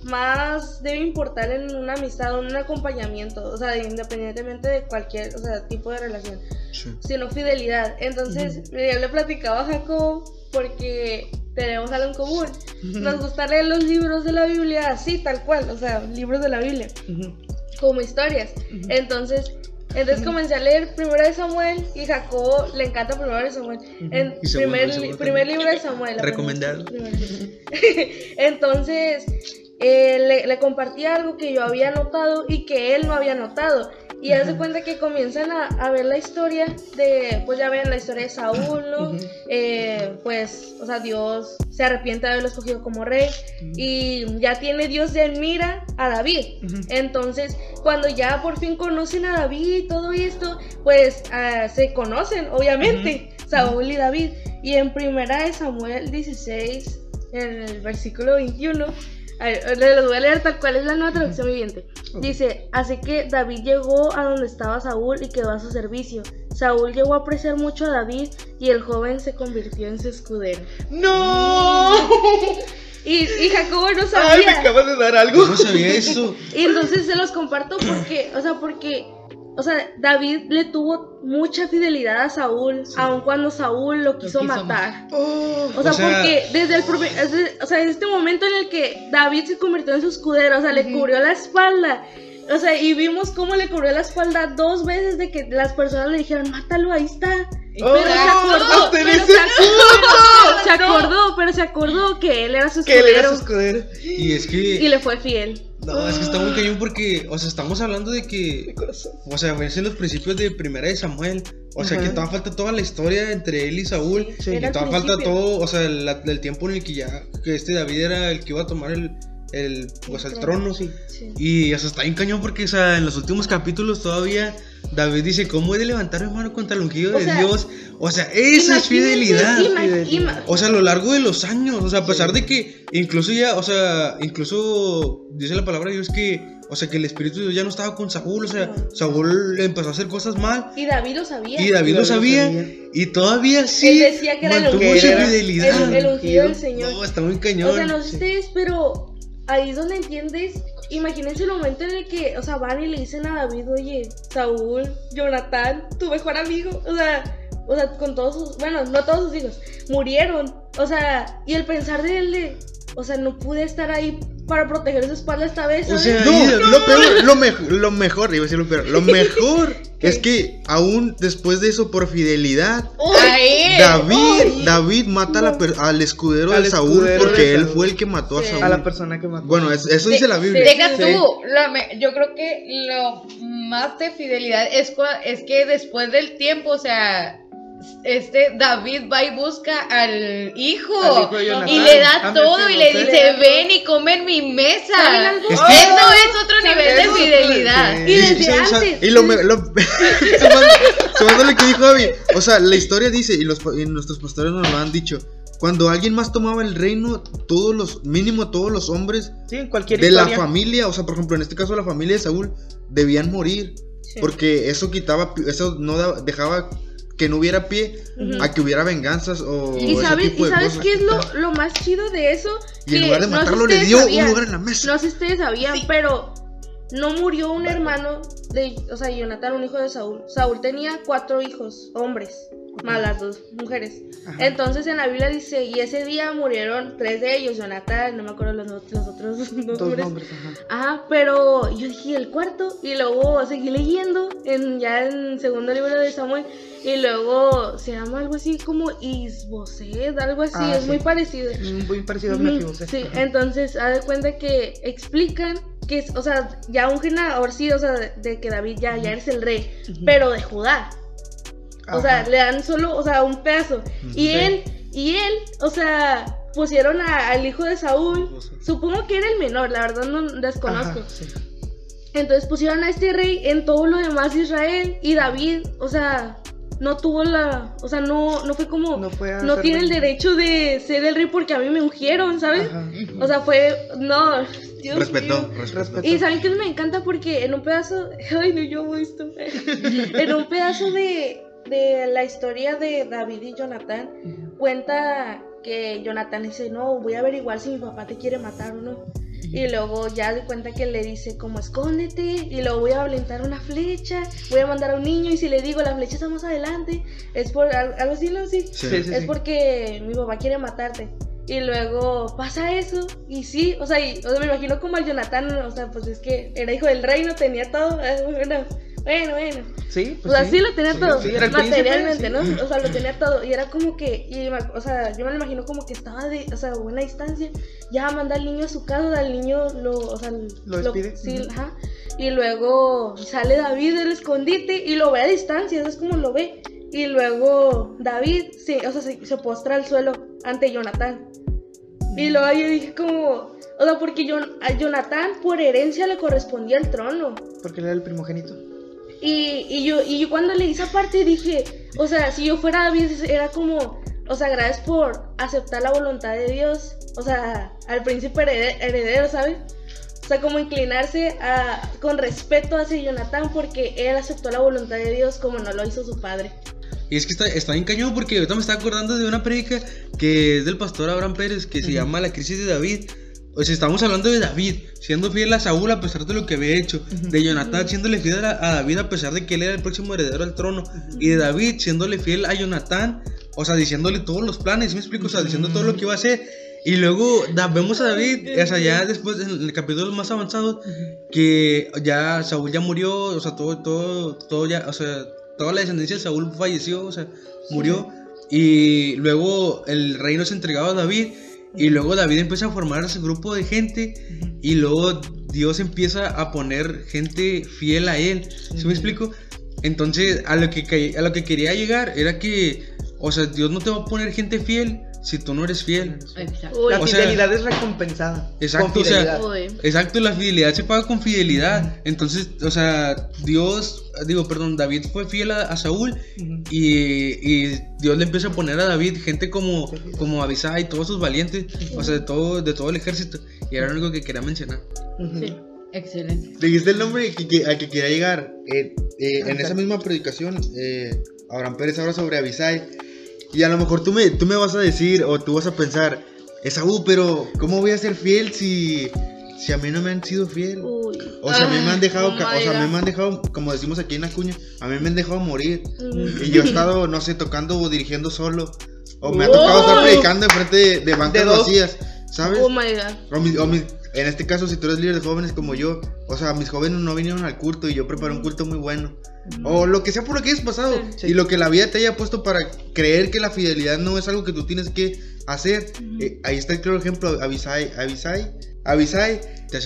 más debe importar en una amistad en un acompañamiento, o sea, independientemente de cualquier o sea, tipo de relación, Sí. sino fidelidad. Entonces, yo le platicaba a Jacob porque tenemos algo en común. Nos gusta leer los libros de la Biblia así, tal cual, o sea, libros de la Biblia Ujú. como historias. Entonces, entonces comencé a leer Primero de Samuel y Jacobo le encanta Primero de Samuel. En Y Segundo primer, primer libro de Samuel. Recomendado. Entonces, eh, le, le compartí algo que yo había notado y que él no había notado. Y hace cuenta que comienzan a, a ver la historia de, pues ya ven la historia de Saúl, ¿no? Ujú. Eh, pues, o sea, Dios se arrepiente de haberlo escogido como rey y ya tiene Dios de mira a David. Entonces, cuando ya por fin conocen a David y todo esto, pues ah, se conocen, obviamente, Saúl y David. Y en primera de Samuel 16, en el versículo 21, a ver, les voy a leer tal cual es la nueva traducción viviente. Dice, así que David llegó a donde estaba Saúl y quedó a su servicio. Saúl llegó a apreciar mucho a David y el joven se convirtió en su escudero. ¡No! Y Y, Jacobo no Ay, me sabía. acabas de dar algo. No sabía eso. Y entonces se los comparto porque, o sea, porque, o sea, David le tuvo mucha fidelidad a Saúl, aun cuando Saúl lo quiso, quiso matar. Oh, O sea, O sea- porque desde el primer- desde- o sea, en este momento en el que David se convirtió en su escudero, o sea, le cubrió la espalda. O sea, y vimos cómo le cubrió la espalda dos veces de que las personas le dijeron, mátalo, ahí está. Oh, pero se acordó, pero ese se acordó, se acordó, pero se acordó que él era su que él era su escudero escudero. Y es y que. le fue fiel. No, es que está muy cañón porque. O sea, estamos hablando de que. O sea, es en los principios de Primera de Samuel. O sea, Ajá. que todavía falta toda la historia entre él y Saúl. Sí. Y Era al todavía falta todo, o sea, el, el tiempo en el que ya. Que este David era el que iba a tomar el. El pues el trono. Sí. Sí. Y eso está bien cañón porque, o sea, en los últimos capítulos todavía David dice, ¿cómo he de levantar mi mano contra el ungido O de sea, Dios? O sea, esa es fidelidad. O sea, a lo largo de los años, o sea, a pesar de que incluso ya, o sea, incluso dice la palabra de Dios que, o sea, que el Espíritu de Dios ya no estaba con Saúl, o sea, Saúl empezó a hacer cosas mal Y David lo sabía. y David lo sabía y todavía sí decía que era el mantuvo ungido. su Era fidelidad. el, el ungido del Señor. No, está muy cañón. O sea, no sé ustedes, pero ahí es donde entiendes. Imagínense el momento en el que, o sea, van y le dicen a David, oye, Saúl, Jonathan, tu mejor amigo, o sea, o sea, con todos sus, bueno, no todos sus hijos, murieron. O sea, y el pensar de él de, o sea, no pude estar ahí para proteger su espalda esta vez, O ¿sabes? sea, No, lo peor, lo mejor, lo mejor, iba a decir lo peor, lo mejor es que aún después de eso, por fidelidad. David, David mata a la per- al escudero Al de Saúl escudero porque de él fue el que mató a. Saúl. A la persona que mató. Bueno, es- eso De- dice la Biblia. Deja Sí. tú, yo creo que lo más de fidelidad es, es que después del tiempo, o sea, este David va y busca al hijo, Al hijo de Jonathan. y le da todo y le dice, ven y come en mi mesa. Eso es otro nivel de fidelidad. Y desde sí, antes. Y lo, lo sumando, sumando lo que dijo Abby, o sea, la historia dice, y, los, pa- y nuestros pastores nos lo han dicho, cuando alguien más tomaba el reino, todos los, mínimo todos los hombres Sí, en cualquier de historia. la familia, o sea, por ejemplo, en este caso la familia de Saúl, debían morir, Sí. porque eso quitaba, eso no da- dejaba que no hubiera pie Ujú. a que hubiera venganzas o Y ese sabes, tipo y sabes cosas. qué es lo, lo más chido de eso? Y en Que lugar de no sé matarlo, le dio sabían, un lugar en la mesa. No sé si ustedes sabían, pero no murió un hermano de, o sea, Jonathan, un hijo de Saúl. Saúl tenía cuatro hijos, hombres, más las dos mujeres. Ajá. Entonces en la Biblia dice, y ese día murieron tres de ellos, Jonathan, no me acuerdo los, los otros dos Dos nombres. nombres, ajá. Ajá, pero yo dije el cuarto y luego seguí leyendo en ya en segundo libro de Samuel y luego se llama algo así como Isboset, algo así, Ah, es sí. muy parecido. Mm, Muy parecido a Mefibosé. Sí, Ajá. entonces, haz de cuenta que explican que, o sea, ya ungen ahora sí, o sea, de, de que David ya, ya eres el rey, pero de Judá. O sea, le dan solo, o sea, un pedazo. Y Sí. él, y él, o sea, pusieron a- al hijo de Saúl, supongo que era el menor, la verdad no desconozco. Ajá, sí. Entonces pusieron a este rey en todo lo demás de Israel y David, o sea, no tuvo la, o sea, no, no fue como, No no, fue ser tiene el derecho de ser el rey porque a mí me ungieron, ¿sabes? Ajá. O sea, fue, no, Dios Respetó, mío. Respetó. Y saben que me encanta porque en un pedazo, ay no, yo amo esto, en un pedazo de, de la historia de David y Jonathan, cuenta que Jonathan dice, no, voy a averiguar si mi papá te quiere matar o no. Y luego ya de cuenta que le dice como escóndete y luego voy a aventar una flecha, voy a mandar a un niño y si le digo la flecha está más adelante, es por al- algo así, ¿no? Sí. Sí. Sí, sí, Es sí. porque mi papá quiere matarte. Y luego pasa eso y sí, o sea, y- o sea, me imagino como al Jonathan, o sea, pues es que era hijo del reino, tenía todo, eh, bueno, bueno, bueno. Sí, O pues sea, sí. sí lo tenía Sí, todo, sí, materialmente, sí. ¿no? O sea, lo tenía todo. Y era como que, y o sea, yo me lo imagino como que estaba de, o sea, a buena distancia. Ya manda al niño a su casa, al niño lo, o sea, Lo despide. sí, Ujú. ajá. Y luego sale David del escondite y lo ve a distancia, eso es como lo ve. Y luego David, sí, o sea, se, se postra al suelo ante Jonathan. Y luego yo dije como, o sea, porque yo, a Jonathan por herencia le correspondía el trono. Porque él era el primogénito. Y, y yo, y yo cuando leí esa parte dije, o sea, si yo fuera David, era como, o sea, gracias por aceptar la voluntad de Dios, o sea, al príncipe herede- heredero, ¿sabes? O sea, como inclinarse a, con respeto hacia Jonathan porque él aceptó la voluntad de Dios como no lo hizo su padre. Y es que está, está bien cañón porque ahorita me estaba acordando de una prédica que es del pastor Abraham Pérez, que se llama La crisis de David. O sea, estamos hablando de David, siendo fiel a Saúl a pesar de lo que había hecho. De Jonatán siéndole fiel a, a David a pesar de que él era el próximo heredero al trono. Y de David siéndole fiel a Jonatán, o sea, diciéndole todos los planes, ¿sí ¿me explico? O sea, diciendo todo lo que iba a hacer. Y luego da- vemos a David, o sea, ya después en el capítulo más avanzado, que ya Saúl ya murió, o sea, todo, todo, todo ya, o sea, toda la descendencia de Saúl falleció, o sea, murió. Y luego el reino es entregado a David. Y luego David empieza a formar ese grupo de gente. Y luego Dios empieza a poner gente fiel a él. ¿Sí me explico? Entonces, a lo que- a lo que quería llegar era que, o sea, Dios no te va a poner gente fiel si tú no eres fiel. Exacto. La O sea- fidelidad es recompensada. Exacto, con o sea, fidelidad. Exacto, la fidelidad se paga con fidelidad. Entonces, o sea, Dios, digo, perdón, David fue fiel a, a Saúl Ujú. y, y Dios le empieza a poner a David gente como, como Abisai, todos sus valientes, o sea, de todo, de todo el ejército. Y era único que quería mencionar. Sí, excelente. Dijiste el nombre que, que- al que quería llegar. Eh, eh, en esa misma predicación, eh, Abraham Pérez habla sobre Abisai. Y a lo mejor tú me, tú me vas a decir o tú vas a pensar, Esaú, pero ¿cómo voy a ser fiel si, si a mí no me han sido fiel? Uy. O sea, a mí me han dejado, Oh o sea, a mí me han dejado, como decimos aquí en Acuña, a mí me han dejado morir. Mm. Y yo he estado, no sé, tocando o dirigiendo solo. O me ha tocado estar predicando enfrente de, de bancas De dos. vacías, ¿sabes? Oh my god. O mi- o mi- en este caso, si tú eres líder de jóvenes como yo, o sea, mis jóvenes no vinieron al culto y yo preparé un culto muy bueno. O lo que sea por lo que hayas pasado. Sí. Y lo que la vida te haya puesto para creer que la fidelidad no es algo que tú tienes que hacer. Eh, ahí está el claro ejemplo, Abisai. Abisai. Abisai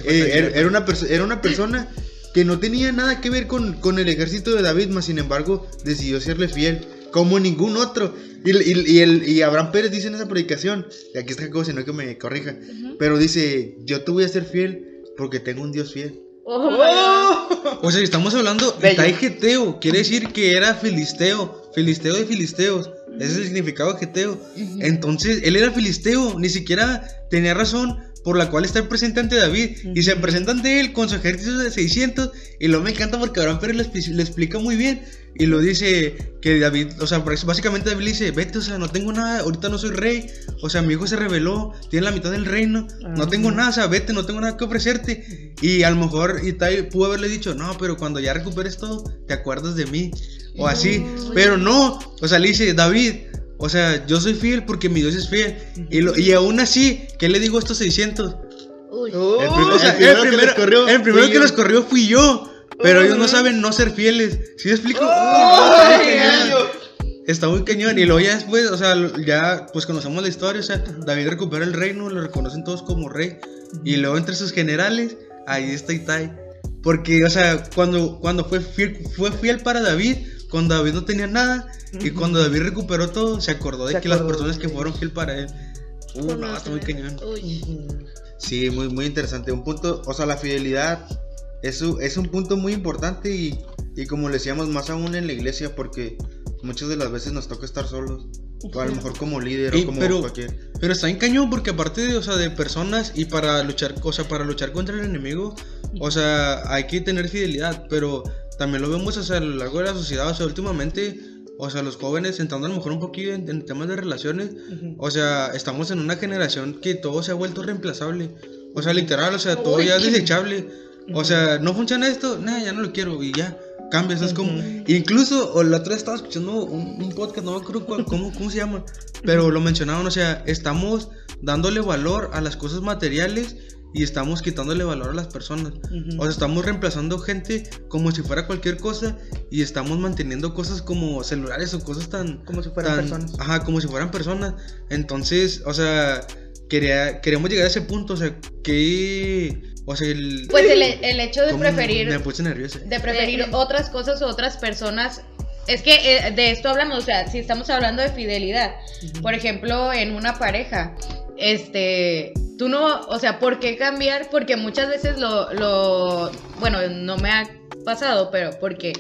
eh, era, era una era una persona que no tenía nada que ver con, con el ejército de David, mas sin embargo decidió serle fiel, como ningún otro. Y, y- y el, y Abraham Pérez dice en esa predicación, y aquí está Jacobo, si no que me corrija, pero dice, yo te voy a ser fiel porque tengo un Dios fiel. Oh god. O sea, estamos hablando. Itai Geteo, quiere decir que era filisteo, filisteo de filisteos. Ese es el significado de Geteo. Entonces, él era filisteo, ni siquiera tenía razón por la cual estar presente ante David. Y se presenta ante él con su ejército de 600. Y lo me encanta porque Abraham Pérez le explica muy bien. Y lo dice que David, o sea, básicamente David le dice: Vete, o sea, no tengo nada, ahorita no soy rey. O sea, mi hijo se rebeló, tiene la mitad del reino. No tengo nada, o sea, vete, no tengo nada que ofrecerte. Y a lo mejor Itai pudo haberle dicho: No, pero cuando ya recuperes todo, te acuerdas de mí. O así. Pero no, o sea, le dice: David. O sea, yo soy fiel porque mi Dios es fiel. Y, lo- y aún así, ¿qué le digo a estos 600? Uy. Oh, El primer- O sea, el primero el que los corrió el primero que los corrió fui yo. Pero ellos no saben no ser fieles. ¿Sí me explico? Oh, Está muy cañón. Y luego ya después, o sea, ya pues conocemos la historia. O sea, David recupera el reino, lo reconocen todos como rey. Y luego entre sus generales, ahí está Itai. Porque, o sea, cuando, cuando fue, fiel, fue fiel para David, cuando David no tenía nada, y cuando David recuperó todo, se acordó de Se que las acordó personas de que fueron fiel para él. Uh, no, está muy cañón. Sí, muy, muy interesante. Un punto, o sea, la fidelidad es, un- es un punto muy importante y, y como le decíamos, más aún en la iglesia, porque muchas de las veces nos toca estar solos. O a lo mejor como líder Ey, o como pero- cualquier. Pero está en cañón porque aparte de, o sea, de personas y para luchar, o sea, para luchar contra el enemigo, o sea, hay que tener fidelidad, pero también lo vemos o sea, a lo largo de la sociedad, o sea, últimamente, o sea, los jóvenes entrando a lo mejor un poquito en, en temas de relaciones, o sea, estamos en una generación que todo se ha vuelto reemplazable, o sea, literal, o sea, todo Uy. ya es desechable, o sea, no funciona esto, nada, ya no lo quiero y ya. Cambias, es como. Incluso, o la otra vez estaba escuchando un, un podcast, no me acuerdo cuál- cómo, cómo se llama, pero lo mencionaban, o sea, estamos dándole valor a las cosas materiales y estamos quitándole valor a las personas. Ujú. O sea, estamos reemplazando gente como si fuera cualquier cosa y estamos manteniendo cosas como celulares o cosas tan... Como si fueran tan- personas. Ajá, como si fueran personas. Entonces, o sea, quería, queríamos llegar a ese punto, o sea, que... O sea, el... Pues el, el hecho de ¿cómo preferir Me puse nervioso. de preferir Eh, otras cosas o otras personas. Es que eh, de esto hablamos, o sea, si estamos hablando de fidelidad, por ejemplo, en una pareja, este, tú no, o sea, ¿por qué cambiar? Porque muchas veces lo, lo, bueno, no me ha pasado, pero porque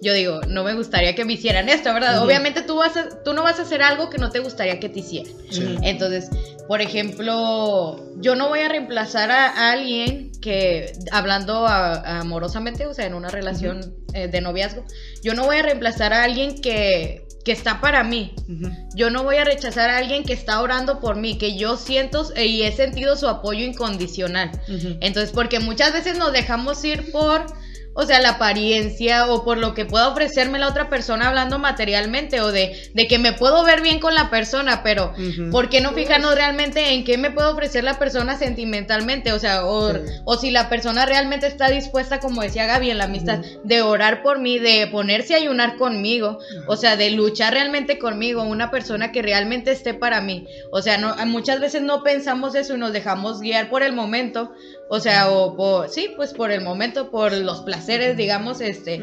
yo digo, no me gustaría que me hicieran esto, ¿verdad? Obviamente tú, vas a, tú no vas a hacer algo que no te gustaría que te hicieran. Ujú. Entonces, por ejemplo, yo no voy a reemplazar a, alguien que, hablando a- amorosamente, o sea, en una relación eh, de noviazgo, yo no voy a reemplazar a alguien que que está para mí. Yo no voy a rechazar a alguien que está orando por mí, que yo siento eh, y he sentido su apoyo incondicional. Entonces, porque muchas veces nos dejamos ir por, o sea, la apariencia o por lo que pueda ofrecerme la otra persona hablando materialmente o de, de que me puedo ver bien con la persona, pero Ujú. ¿por qué no fijarnos realmente en qué me puede ofrecer la persona sentimentalmente? O sea, o, Sí. o si la persona realmente está dispuesta, como decía Gaby, en la amistad, de orar por mí, de ponerse a ayunar conmigo, o sea, de luchar realmente conmigo, una persona que realmente esté para mí. O sea, no, muchas veces no pensamos eso y nos dejamos guiar por el momento, o sea, o por, sí, pues por el momento, por los placeres, digamos, este,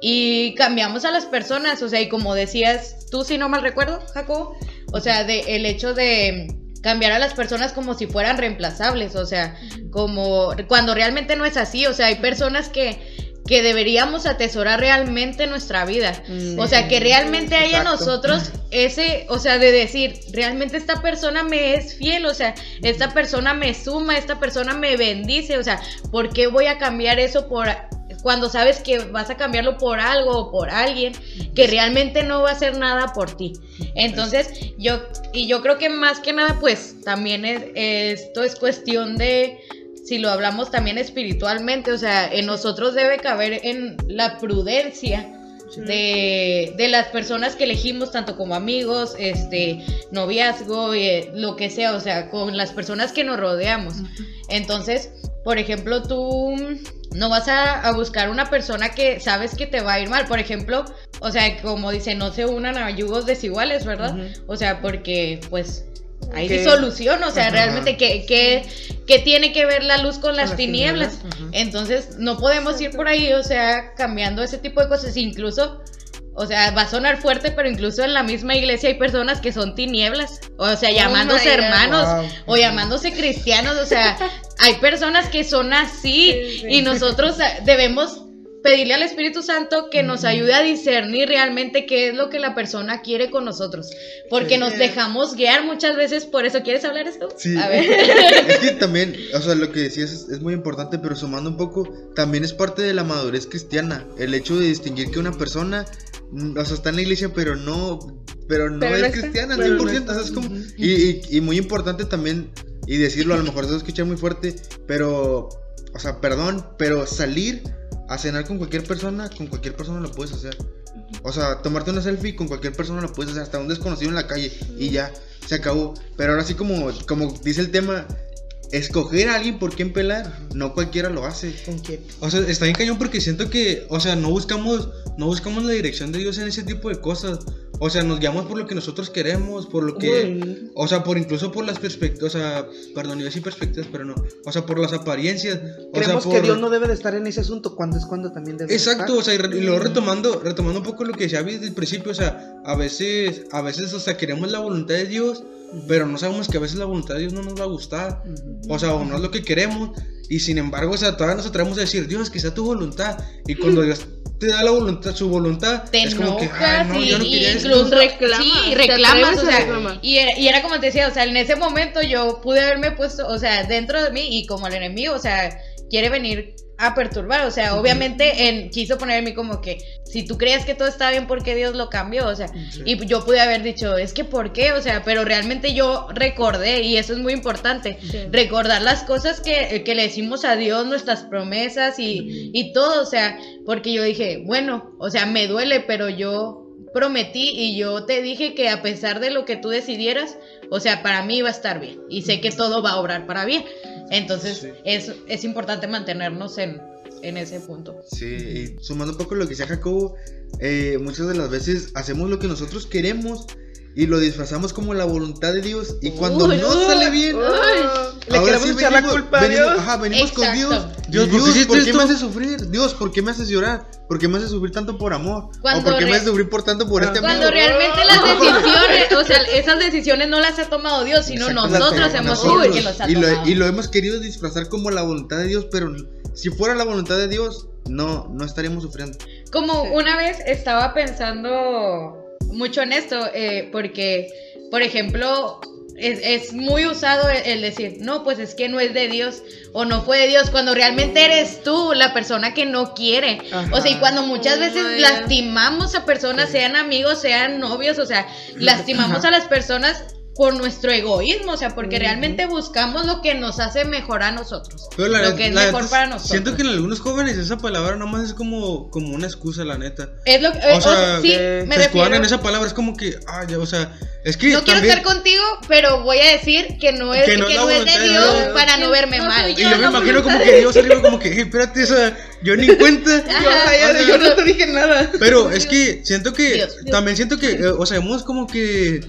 y cambiamos a las personas, o sea, y como decías tú, si no mal recuerdo, Jacobo, o sea, de el hecho de cambiar a las personas como si fueran reemplazables, o sea, como cuando realmente no es así, o sea, hay personas que que deberíamos atesorar realmente en nuestra vida. Mm. O sea, que realmente hay en nosotros ese, o sea, de decir, realmente esta persona me es fiel, o sea, esta persona me suma, esta persona me bendice, o sea, ¿por qué voy a cambiar eso por cuando sabes que vas a cambiarlo por algo o por alguien que realmente no va a hacer nada por ti? Entonces, yo y yo creo que más que nada pues también es esto es cuestión de si lo hablamos también espiritualmente, o sea, en nosotros debe caber en la prudencia de, de las personas que elegimos, tanto como amigos, este, noviazgo, eh, lo que sea, o sea, con las personas que nos rodeamos. Entonces, por ejemplo, tú no vas a, a buscar una persona que sabes que te va a ir mal. Por ejemplo, o sea, como dice, no se unan a yugos desiguales, ¿verdad? O sea, porque pues disolución, o sea, Ajá. realmente que, que, que tiene que ver la luz con las, las tinieblas. Entonces, no podemos ir por ahí, o sea, cambiando ese tipo de cosas. Incluso, o sea, va a sonar fuerte, pero incluso en la misma iglesia hay personas que son tinieblas. O sea, llamándose my God. hermanos Wow. o llamándose cristianos. O sea, hay personas que son así Sí, sí. y nosotros eh, debemos pedirle al Espíritu Santo que nos ayude a discernir realmente qué es lo que la persona quiere con nosotros. Porque Sí. nos dejamos guiar muchas veces por eso. ¿Quieres hablar esto? Sí. A ver. Es que también, o sea, lo que decías es, es muy importante, pero sumando un poco, también es parte de la madurez cristiana. El hecho de distinguir que una persona, mm, o sea, está en la iglesia, pero no, pero no Pero es no está, cristiana al pero no 100%. está. ¿sabes cómo? Ujú. y, y, y muy importante también, y decirlo, a lo mejor se va a escuchar muy fuerte, pero, o sea, perdón, pero salir a cenar con cualquier persona, con cualquier persona lo puedes hacer. O sea, tomarte una selfie con cualquier persona lo puedes hacer, hasta un desconocido en la calle y ya, se acabó. Pero ahora sí como, como dice el tema, escoger a alguien por quien pelar, no cualquiera lo hace. O sea, está bien cañón porque siento que, o sea, no buscamos, no buscamos la dirección de Dios en ese tipo de cosas. O sea, nos guiamos por lo que nosotros queremos, por lo que, Uy. o sea, por incluso por las perspectivas, o sea, perdón, iba a decir perspectivas, pero no. O sea, por las apariencias. O sea, Creemos por... que Dios no debe de estar en ese asunto cuando es cuando también debe de Exacto, o sea, y, re- y luego retomando, retomando un poco lo que decía desde el principio, o sea, a veces, a veces, o sea, queremos la voluntad de Dios, pero no sabemos que a veces la voluntad de Dios no nos va a gustar, o sea, o no es lo que queremos, y sin embargo, o sea, todavía nos atrevemos a decir, Dios, que sea tu voluntad, y cuando Dios te da la voluntad, su voluntad, te es como que, ay, no, y, yo no quería incluso esto. Reclamas, sí, reclamas, o sea, reclamar. y era, y era como te decía, o sea, en ese momento yo pude haberme puesto, o sea, dentro de mí y como el enemigo, o sea, quiere venir a perturbar, o sea, obviamente en, quiso poner en mí como que si tú creías que todo estaba bien, ¿por qué Dios lo cambió? O sea, Sí. y yo pude haber dicho, es que ¿por qué? O sea, pero realmente yo recordé, y eso es muy importante, Sí. recordar las cosas que, que le decimos a Dios, nuestras promesas y, y todo, o sea, porque yo dije, bueno, o sea, me duele, pero yo prometí y yo te dije que a pesar de lo que tú decidieras, o sea, para mí iba a estar bien y sé que todo va a obrar para bien. Entonces, Sí. es, es importante mantenernos en, en ese punto. Sí, y sumando un poco lo que decía Jacobo, eh, muchas de las veces hacemos lo que nosotros queremos y lo disfrazamos como la voluntad de Dios y cuando Uy, no uy, sale bien, Le ahora queremos sí echar la venimos- culpa a venimos- Dios. Ajá, venimos con Exacto. Dios. Dios, Dios, ¿por qué hiciste ¿por qué esto? me haces sufrir? Dios, ¿por qué me haces llorar? ¿Por qué me haces sufrir tanto por amor? Cuando ¿O por qué me haces sufrir por tanto por este Cuando amor? realmente las decisiones, o sea, esas decisiones no las ha tomado Dios, sino Exacto, nosotros hemos sido quien los ha y lo, tomado. y lo hemos querido disfrazar como la voluntad de Dios, pero si fuera la voluntad de Dios, no, no estaríamos sufriendo. Como una vez estaba pensando mucho en esto, eh, porque, por ejemplo, es, es muy usado el, decir, no, pues es que no es de Dios o no fue de Dios, cuando realmente eres tú la persona que no quiere. O sea, y cuando muchas veces lastimamos a personas, sean amigos, sean novios, o sea, lastimamos a las personas por nuestro egoísmo, o sea, porque realmente buscamos lo que nos hace mejor a nosotros. Pero la lo que es la mejor para nosotros. Siento que en algunos jóvenes esa palabra nomás es como, como una excusa, la neta. Es lo que, O sea, sí, que me se refiero. en esa palabra, es como que, ah, ya, o sea, es que No quiero estar contigo, pero voy a decir que no es, Que que no es de de Dios para no verme No mal. Y yo me imagino como que Dios arriba como que, "Eh, espérate, o sea, yo ni en cuenta. Yo, o sea, yo- yo no te dije nada. Pero es que siento que, Dios. también siento que, eh, o sea, hemos como que,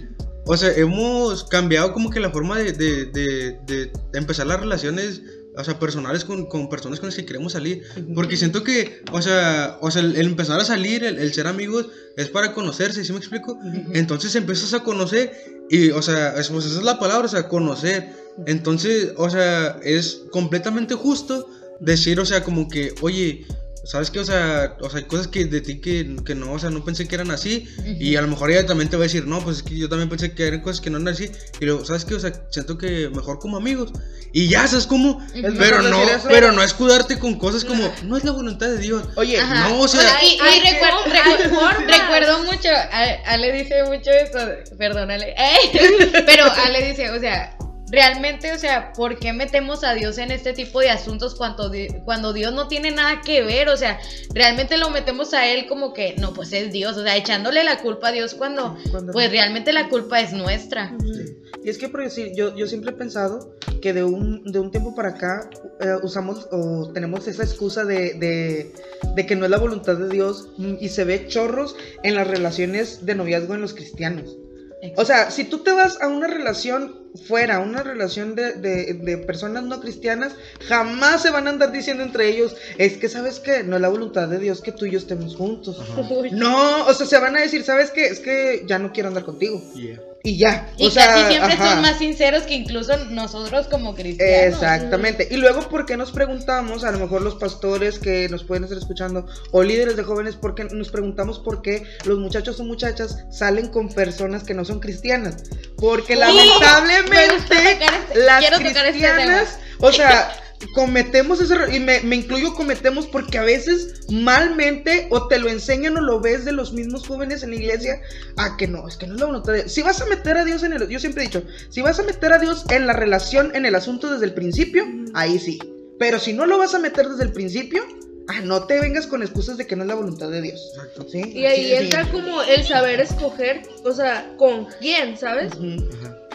o sea, hemos cambiado como que la forma de, de, de, de empezar las relaciones, o sea, personales con, con personas con las que queremos salir. Porque siento que, o sea, o sea el, el empezar a salir, el, el ser amigos, es para conocerse, ¿sí me explico? Entonces empiezas a conocer y, o sea, es- pues esa es la palabra, o sea, conocer. Entonces, o sea, es completamente justo decir, o sea, como que, oye, ¿sabes qué? O sea, o sea, hay cosas que de ti que, que no, o sea, no pensé que eran así. Y a lo mejor ella también te va a decir, no, pues es que yo también pensé que eran cosas que no eran así. Y luego, ¿sabes qué? O sea, siento que mejor como amigos. Y ya, ¿sabes cómo? mejor Pero no, pero no escudarte con cosas como, no es la voluntad de Dios. Oye, Ajá. No, o sea- y, y Hay- recuer- hay recu- recuerdo mucho, Ale, dice mucho eso, perdónale, ¡Ey! pero Ale dice, o sea, realmente, o sea, ¿por qué metemos a Dios en este tipo de asuntos cuando, cuando Dios no tiene nada que ver? O sea, realmente lo metemos a Él como que, no, pues es Dios, o sea, echándole la culpa a Dios cuando, Cuando- pues realmente la culpa es nuestra. Y es que por decir, yo, yo siempre he pensado que de un, de un tiempo para acá eh, usamos o tenemos esa excusa de, de, de que no es la voluntad de Dios y se ve chorros en las relaciones de noviazgo en los cristianos. O sea, si tú te vas a una relación fuera, una relación de, de- de personas no cristianas, jamás se van a andar diciendo entre ellos, es que sabes que no es la voluntad de Dios que tú y yo estemos juntos. No, o sea, se van a decir, ¿sabes qué? Es que ya no quiero andar contigo. Y ya. Y o sea, casi siempre ajá. son más sinceros que incluso nosotros como cristianos. Exactamente. Y luego, ¿por qué nos preguntamos, a lo mejor los pastores que nos pueden estar escuchando, o líderes de jóvenes, ¿por qué nos preguntamos por qué los muchachos o muchachas salen con personas que no son cristianas? Porque lamentablemente este- las este cristianas, o sea, cometemos ese error, y me, me incluyo cometemos porque a veces malmente o te lo enseñan o lo ves de los mismos jóvenes en la iglesia a que no, es que no es la voluntad de Si vas a meter a Dios en el, yo siempre he dicho, si vas a meter a Dios en la relación, en el asunto desde el principio, ahí sí. Pero si no lo vas a meter desde el principio, ah, no te vengas con excusas de que no es la voluntad de Dios. Exacto. ¿Sí? Y ahí de entra como el saber escoger, o sea, con quién, ¿sabes?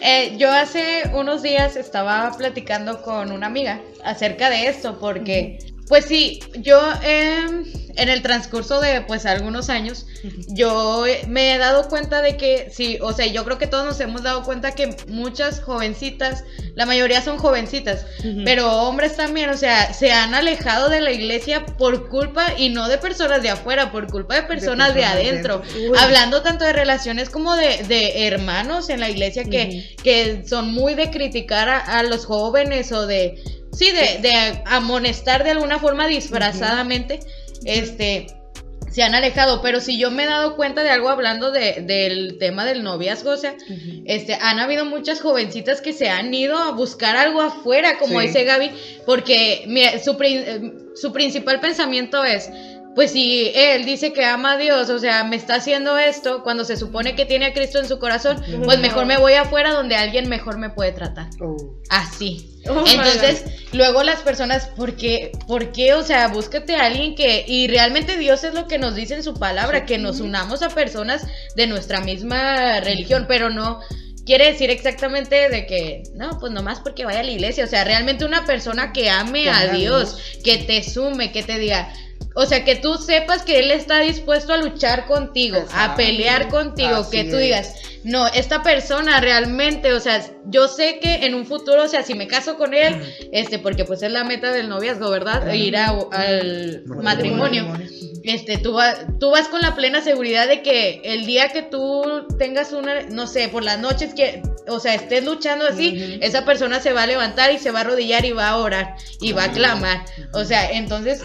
Eh, yo hace unos días estaba platicando con una amiga acerca de esto, porque, pues sí, yo em, en el transcurso de pues algunos años, yo me he dado cuenta de que, sí, o sea, yo creo que todos nos hemos dado cuenta que muchas jovencitas, la mayoría son jovencitas, pero hombres también, o sea, se han alejado de la iglesia por culpa, y no de personas de afuera, por culpa de personas de, personas adentro. Hablando tanto de relaciones como de, de hermanos en la iglesia que, que son muy de criticar a, a los jóvenes o de, sí, de, de amonestar de alguna forma disfrazadamente, este, se han alejado. Pero si yo me he dado cuenta de algo hablando de, del tema del noviazgo, o sea, este, han habido muchas jovencitas que se han ido a buscar algo afuera, como Sí. dice Gaby, porque mira, su, eh, su principal pensamiento es, pues si él dice que ama a Dios, o sea, me está haciendo esto cuando se supone que tiene a Cristo en su corazón, pues mejor me voy afuera donde alguien mejor me puede tratar. Oh. Así. Oh Entonces, luego las personas, ¿por qué? ¿Por qué? O sea, búscate a alguien que, y realmente Dios es lo que nos dice en su palabra, que nos unamos a personas de nuestra misma religión, pero no quiere decir exactamente de que, no, pues nomás porque vaya a la iglesia, o sea, realmente una persona que ame Que a ame a Dios, que te sume, que te diga, o sea, que tú sepas que Él está dispuesto a luchar contigo, a pelear contigo, Así que tú es. digas, no, esta persona realmente, o sea, yo sé que en un futuro, o sea, si me caso con él, este, porque pues es la meta del noviazgo, ¿verdad? Ir a- al matrimonio. Este, tú, va- tú vas con la plena seguridad de que el día que tú tengas una, no sé, por las noches que, o sea, estés luchando así, esa persona se va a levantar y se va a arrodillar y va a orar y va a clamar. O sea, entonces,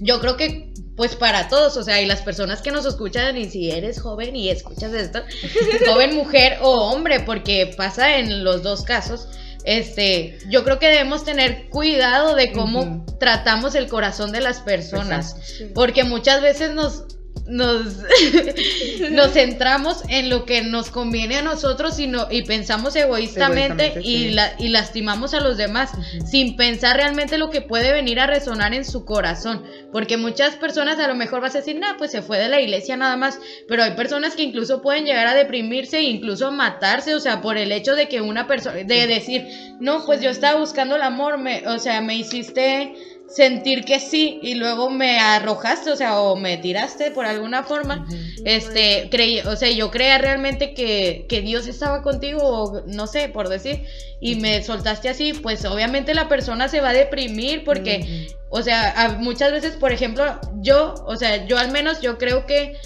yo creo que pues para todos, o sea, y las personas que nos escuchan, y si eres joven y escuchas esto, joven mujer o hombre, porque pasa en los dos casos, este, yo creo que debemos tener cuidado de cómo tratamos el corazón de las personas, porque muchas veces nos nos, nos centramos en lo que nos conviene a nosotros y, no- y pensamos egoístamente, Egoístamente, y, sí. la- y lastimamos a los demás sin pensar realmente lo que puede venir a resonar en su corazón. Porque muchas personas a lo mejor vas a decir, nah, pues se fue de la iglesia nada más. Pero hay personas que incluso pueden llegar a deprimirse e incluso a matarse, o sea, por el hecho de que una persona, de decir, no, pues yo estaba buscando el amor, me, o sea, me hiciste sentir que sí y luego me arrojaste, o sea, o me tiraste por alguna forma. Este, creí, o sea, yo creía realmente que, que Dios estaba contigo, o no sé, por decir, y me soltaste así, pues obviamente la persona se va a deprimir porque, o sea, a- muchas veces, por ejemplo, yo, o sea, yo al menos yo creo que,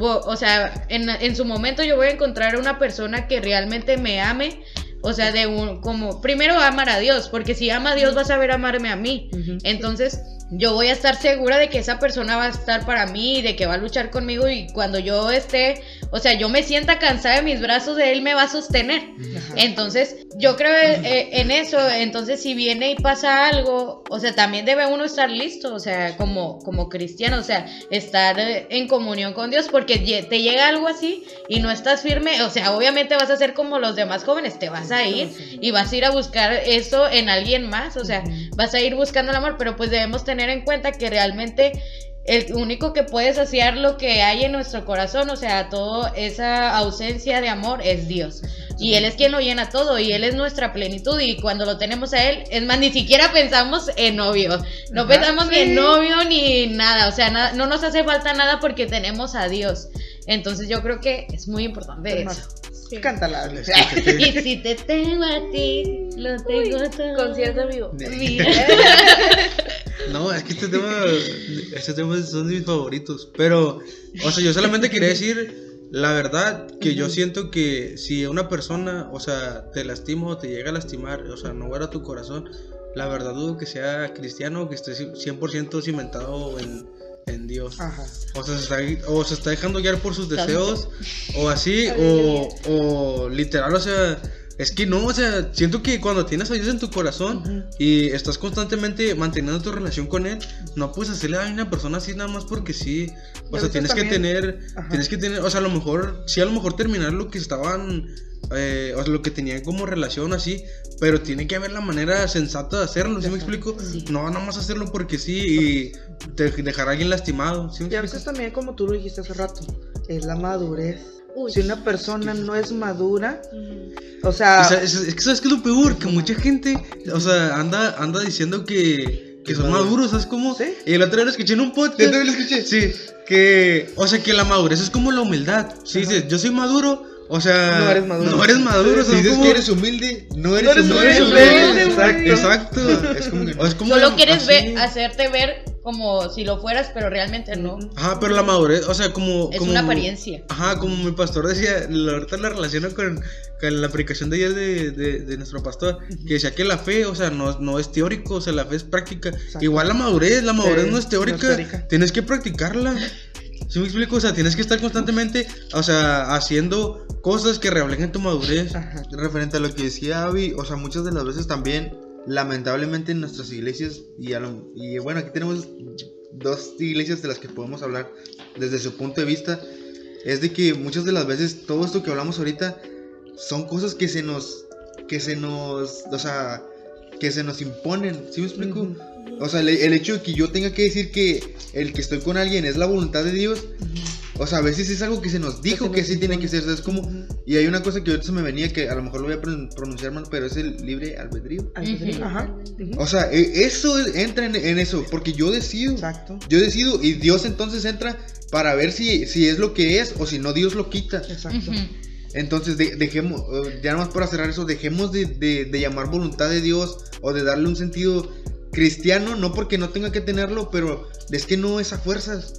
o sea, en, en su momento yo voy a encontrar una persona que realmente me ame. O sea, de un, como, primero amar a Dios, porque si ama a Dios vas a ver amarme a mí. Entonces, yo voy a estar segura de que esa persona va a estar para mí, de que va a luchar conmigo y cuando yo esté, o sea, yo me sienta cansada de mis brazos, de él me va a sostener. Ajá. Entonces, yo creo eh, en eso, entonces si viene y pasa algo, o sea, también debe uno estar listo, o sea, como, como cristiano, o sea, estar en comunión con Dios, porque te llega algo así y no estás firme, o sea, obviamente vas a ser como los demás jóvenes, te vas a ir y vas a ir a buscar eso en alguien más, o sea, vas a ir buscando el amor, pero pues debemos tener en cuenta que realmente el único que puede saciar lo que hay en nuestro corazón, o sea, toda esa ausencia de amor es Dios. Y Él es quien lo llena todo y Él es nuestra plenitud y cuando lo tenemos a Él, es más, ni siquiera pensamos en novio, no Ajá. pensamos ni en novio ni nada, o sea, nada- no nos hace falta nada porque tenemos a Dios. Entonces yo creo que es muy importante eso. Sí. Cántala. Y si te tengo a ti, lo tengo todo. Concierto vivo. No, es que este tema, este tema son de mis favoritos. Pero, o sea, yo solamente quería decir la verdad que yo siento que si una persona, o sea, te lastima o te llega a lastimar, o sea, no guarda tu corazón, la verdad dudo que sea cristiano o que esté 100% cimentado en, en Dios. Ajá. O sea, se está, o se está dejando guiar por sus deseos, o así, o, o literal, o sea, es que no, o sea, siento que cuando tienes a Dios en tu corazón y estás constantemente manteniendo tu relación con Él, no puedes hacerle a una persona así nada más porque sí. O sea, tienes que tener, Ajá. tienes que tener, o sea, a lo mejor, sí, a lo mejor terminar lo que estaban, eh, o sea, lo que tenían como relación así, pero tiene que haber la manera sensata de hacerlo, ¿sí me explico? Sí. No, nada más hacerlo porque sí y te- dejar a alguien lastimado, ¿sí me Y a veces también, como tú lo dijiste hace rato, es la madurez. Uy. Si una persona no es madura, o sea, sa- es, es que sabes que es lo peor, que mucha gente, o sea, anda, anda diciendo que, que Es son maduro. maduros, ¿sabes cómo? Sí. Y el otro día lo escuché en un podcast. ¿Yo también lo escuché? Sí, que, o sea, que la madurez es como la humildad. Si Ajá. dices, yo soy maduro, o sea, No eres maduro. No eres maduro, Si ¿sabes dices cómo? que eres humilde, no eres, No eres humilde. humilde, Exacto. exacto. Es como que- O es como Solo quieres ver, hacerte ver como si lo fueras, pero realmente no. Ajá, pero la madurez, o sea, como. Es como- una apariencia. Ajá, como mi pastor decía, la- ahorita la relaciono con, con la aplicación de ayer de, de, de nuestro pastor, que decía que la fe, o sea, no, no es teórico, o sea, la fe es práctica. Exacto. Igual la madurez, la madurez Sí, no es teórica, no es teórica. tienes que practicarla. ¿Sí me explico? O sea, tienes que estar constantemente, o sea, haciendo cosas que reflejen tu madurez. ajá. Referente a lo que decía Avi, o sea, muchas de las veces también, lamentablemente en nuestras iglesias, y, a lo- y bueno, aquí tenemos dos iglesias de las que podemos hablar desde su punto de vista, es de que muchas de las veces todo esto que hablamos ahorita son cosas que se nos, que se nos, o sea, que se nos imponen, ¿sí me explico? O sea, el, el hecho de que yo tenga que decir que el que estoy con alguien es la voluntad de Dios, o sea, a veces es algo que se nos dijo se que así tiene que ser, ¿sabes cómo? Ujú. Y hay una cosa que ahorita se me venía que a lo mejor lo voy a pron- pronunciar mal, pero es el libre albedrío. Ajá. O sea, e- eso es- entra en, en eso, porque yo decido. Exacto. Yo decido y Dios entonces entra para ver si, si es lo que es o si no Dios lo quita. Exacto. Entonces de- dejemos, eh, ya nomás para cerrar eso, dejemos de, de- de llamar voluntad de Dios o de darle un sentido cristiano, no porque no tenga que tenerlo, pero es que no es a fuerzas.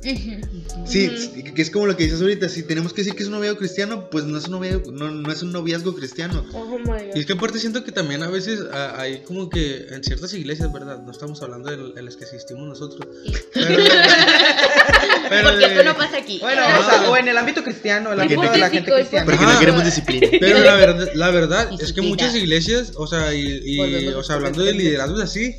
Sí, que es como lo que dices ahorita, si tenemos que decir que es un noviazgo cristiano, pues no es un noviazgo, no, no es un noviazgo cristiano. Oh my Y es que aparte siento que también a veces hay como que en ciertas iglesias, ¿verdad? No estamos hablando de, las que asistimos nosotros. Pero, Pero Porque de- esto no pasa aquí. Bueno, Ah. o, sea, o en el ámbito cristiano, el ámbito de la gente cristiana. Porque no queremos disciplina. Pero la verdad, la verdad es que muchas iglesias, o sea, y, o sea, hablando de liderazgos así,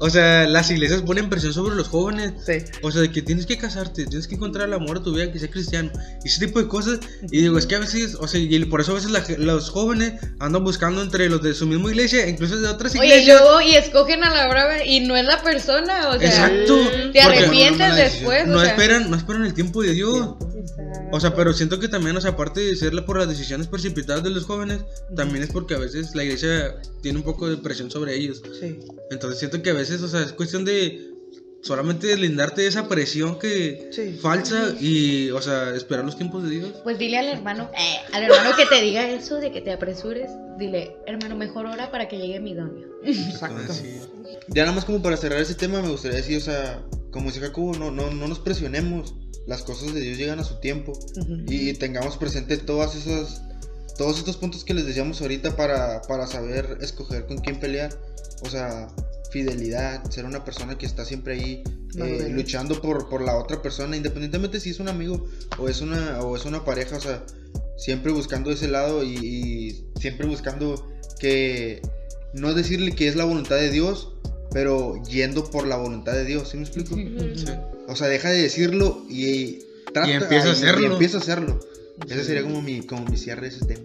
o sea, las iglesias ponen presión sobre los jóvenes. Sí. O sea, de que tienes que casarte, tienes que encontrar el amor de tu vida, que sea cristiano, y ese tipo de cosas. Y digo, es que a veces, o sea, y por eso a veces la los jóvenes andan buscando entre los de su misma iglesia, incluso de otras Oye, iglesias. luego, y escogen a la brava y no es la persona, o sea. Exacto. Te arrepientes después, No o sea. esperan, no esperan el tiempo de Dios. Exacto. O sea, pero siento que también, o sea, aparte de ser por las decisiones precipitadas de los jóvenes, también es porque a veces la iglesia tiene un poco de presión sobre ellos. Sí. Entonces siento que a veces, o sea, es cuestión de solamente deslindarte de esa presión que Sí. falsa y, o sea, esperar los tiempos de Dios. Pues dile al hermano, eh, al hermano que te diga eso de que te apresures, dile, hermano, mejor ora para que llegue mi idóneo. Exacto. Así. Ya nada más como para cerrar ese tema, me gustaría decir, o sea, como dice Jacobo, no, no, no nos presionemos. Las cosas de Dios llegan a su tiempo. Ujú. Y tengamos presente todas esas, todos estos puntos que les decíamos ahorita para, para saber escoger con quién pelear. O sea, fidelidad, ser una persona que está siempre ahí eh, luchando por, por la otra persona, independientemente si es un amigo o es una, o es una pareja, o sea, siempre buscando ese lado y, y siempre buscando que no decirle que es la voluntad de Dios, pero yendo por la voluntad de Dios, ¿sí me explico? Sí. O sea, deja de decirlo y trata Y empieza a hacerlo. Y empieza a hacerlo. Ese sería como mi, como mi cierre de ese tema.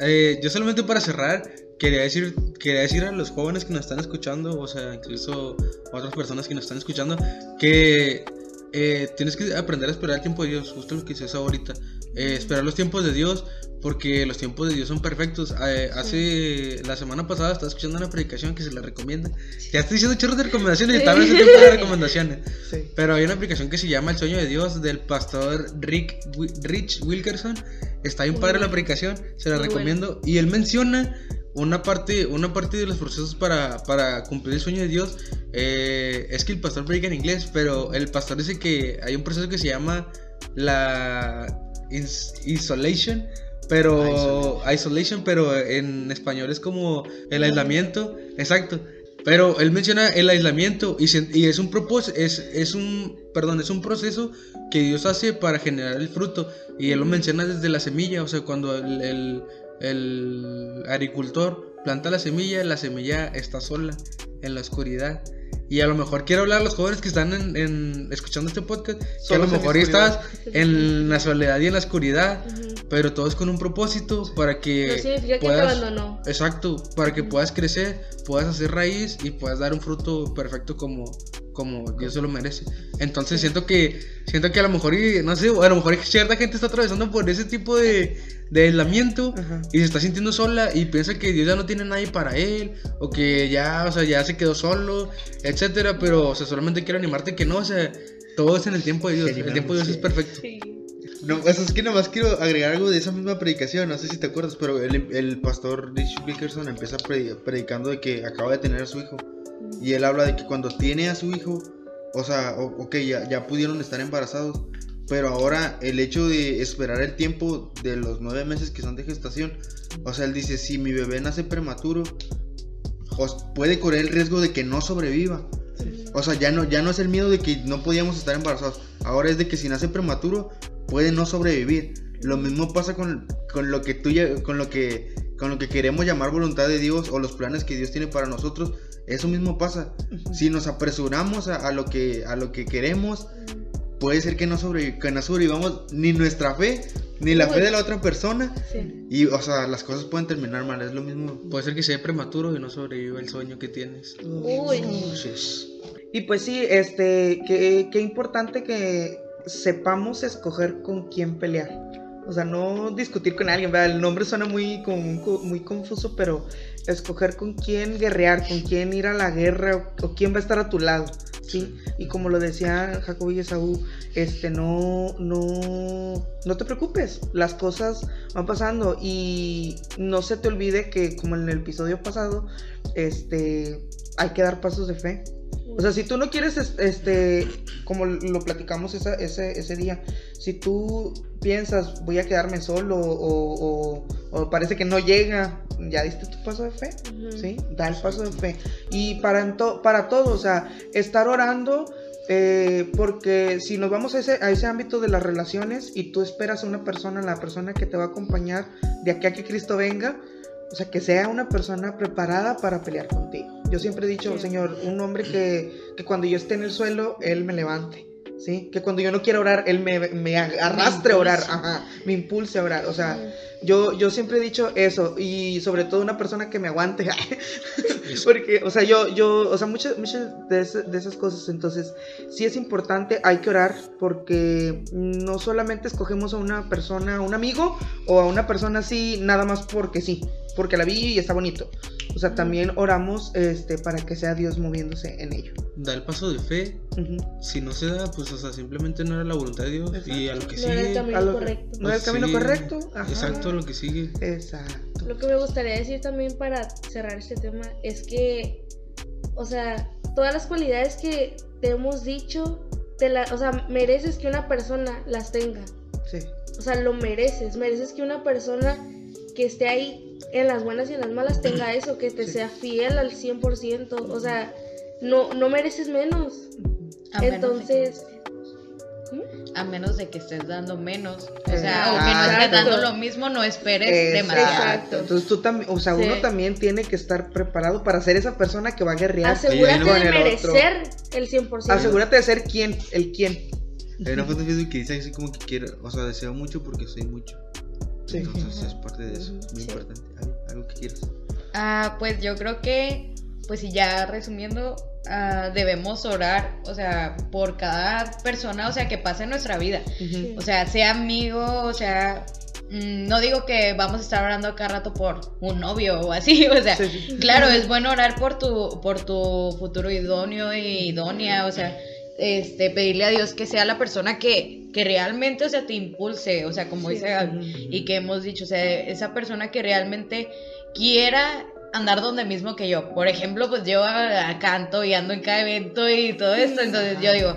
Eh, yo solamente para cerrar, quería decir, quería decir a los jóvenes que nos están escuchando, o sea, incluso a otras personas que nos están escuchando, que eh, tienes que aprender a esperar el tiempo de Dios, justo lo que dices ahorita. Eh, esperar los tiempos de Dios, porque los tiempos de Dios son perfectos. Eh, hace la semana pasada estaba escuchando una predicación que se la recomienda. Ya estoy diciendo chorros de recomendaciones y estaba en ese tiempo de recomendaciones. Sí. Pero hay una aplicación que se llama El Sueño de Dios del pastor Rick, Rich Wilkerson. Está bien padre la aplicación, se la Muy recomiendo. Y él menciona una parte, una parte de los procesos para, para cumplir el sueño de Dios. eh, es que el pastor predica en inglés, pero el pastor dice que hay un proceso que se llama la ins- isolation. Pero isolation, pero en español es como el aislamiento, exacto. Pero él menciona el aislamiento y, se- y es un propósito, es, es un, perdón, es un proceso que Dios hace para generar el fruto. Y él lo menciona desde la semilla, o sea, cuando el, el- el agricultor planta la semilla, la semilla está sola en la oscuridad. Y a lo mejor quiero hablar a los jóvenes que están en, en- escuchando este podcast, que a Solos lo en mejor estás en la soledad y en la oscuridad, Ujú. pero todo es con un propósito para que No significa que te puedas- abandonó. Exacto, para que puedas crecer, puedas hacer raíz y puedas dar un fruto perfecto como, como Dios se lo merece. Entonces siento que siento que a lo mejor, y, no sé, a lo mejor cierta gente está atravesando por ese tipo de, de aislamiento Ajá. y se está sintiendo sola y piensa que Dios ya no tiene nadie para él o que ya, o sea, ya se quedó solo, etcétera, pero o sea, solamente quiero animarte que no, o sea, todo es en el tiempo de Dios, el tiempo de Dios es perfecto. Sí. No, o sea, es que nada más quiero agregar algo de esa misma predicación. No sé si te acuerdas, pero el, el pastor Rich Wilkerson empieza predi- predicando de que acaba de tener a su hijo. Y él habla de que cuando tiene a su hijo, o sea, o- ok, ya, ya pudieron estar embarazados. Pero ahora el hecho de esperar el tiempo de los nueve meses que son de gestación, o sea, él dice, si mi bebé nace prematuro, puede correr el riesgo de que no sobreviva. O sea, ya no, ya no es el miedo de que no podíamos estar embarazados. Ahora es de que si nace prematuro, puede no sobrevivir. Lo mismo pasa con, con lo que tú con lo que con lo que queremos llamar voluntad de Dios o los planes que Dios tiene para nosotros. Eso mismo pasa. Si nos apresuramos a, a lo que a lo que queremos, puede ser que no, sobrevi- que no sobrevivamos ni nuestra fe, ni la fe de la otra persona. Sí. Y, o sea, las cosas pueden terminar mal. Es lo mismo. Puede ser que sea prematuro y no sobreviva el sueño que tienes. Uy. Y pues sí, este, qué, qué importante que sepamos escoger con quién pelear. O sea, no discutir con alguien, ¿verdad? El nombre suena muy, como muy confuso, pero escoger con quién guerrear, con quién ir a la guerra o, o quién va a estar a tu lado, ¿sí? Y como lo decía Jacob y Esaú, este, no, no, no te preocupes, las cosas van pasando y no se te olvide que como en el episodio pasado, este, hay que dar pasos de fe. O sea, si tú no quieres, es- este, como lo platicamos esa- ese, ese día, si tú piensas, voy a quedarme solo o, o- o parece que no llega, ya diste tu paso de fe. ¿sí? Da el paso de fe. Y para, en to- para todo, o sea, estar orando Eh, porque si nos vamos a ese, a ese ámbito de las relaciones y tú esperas a una persona, la persona que te va a acompañar de aquí a que Cristo venga, o sea, que sea una persona preparada para pelear contigo. Yo siempre he dicho. Señor, un hombre que, que cuando yo esté en el suelo, Él me levante. ¿Sí? Que cuando yo no quiera orar, Él me, me arrastre a orar, ajá, me impulse a orar. O sea, yo, yo siempre he dicho eso, y sobre todo una persona que me aguante. Porque, o sea, yo, yo, o sea, muchas, muchas de, ese- de esas cosas, entonces, sí es importante, hay que orar, porque no solamente escogemos a una persona, a un amigo, o a una persona así, nada más porque sí, porque la vi y está bonito. O sea, también oramos este, para que sea Dios moviéndose en ello. Da el paso de fe. Si no se da, pues, o sea, simplemente no era la voluntad de Dios. Y a lo que No era el camino A lo que- correcto. ¿No es el pues, camino sí. correcto? Ajá. Exacto, lo que sigue. Exacto. Lo que me gustaría decir también para cerrar este tema es que, o sea, todas las cualidades que te hemos dicho, te la, o sea, mereces que una persona las tenga. Sí. O sea, lo mereces. Mereces que una persona que esté ahí en las buenas y en las malas tenga eso, que te Sí. sea fiel al 100%. O sea, no, no mereces menos. A menos Entonces, a menos de que estés dando menos. O sea, o que no estés exacto. dando lo mismo, no esperes Es- demasiado. Exacto. Entonces tú también, o sea, Sí. uno también tiene que estar preparado para ser esa persona que va a guerrear. asegúrate con de el otro. merecer el 100%. Asegúrate de ser quién, el quién. Hay una foto de Facebook que dice así como que quiero, o sea, deseo mucho porque soy mucho. Sí. Entonces es parte de eso, muy Sí. importante. Algo, algo que quieras. Ah, pues yo creo que, pues y ya resumiendo, ah, debemos orar, o sea, por cada persona, o sea, que pase en nuestra vida. O sea, sea amigo, o sea, mm, no digo que vamos a estar orando acá rato por un novio o así, o sea, Sí, sí. claro, es bueno orar por tu, por tu futuro idóneo y idónea, o sea, este, pedirle a Dios que sea la persona que, que realmente, o sea, te impulse, o sea, como Sí. dice Gaby, y que hemos dicho, o sea, esa persona que realmente quiera andar donde mismo que yo. Por ejemplo, pues yo ah, canto y ando en cada evento y todo esto, entonces yo digo,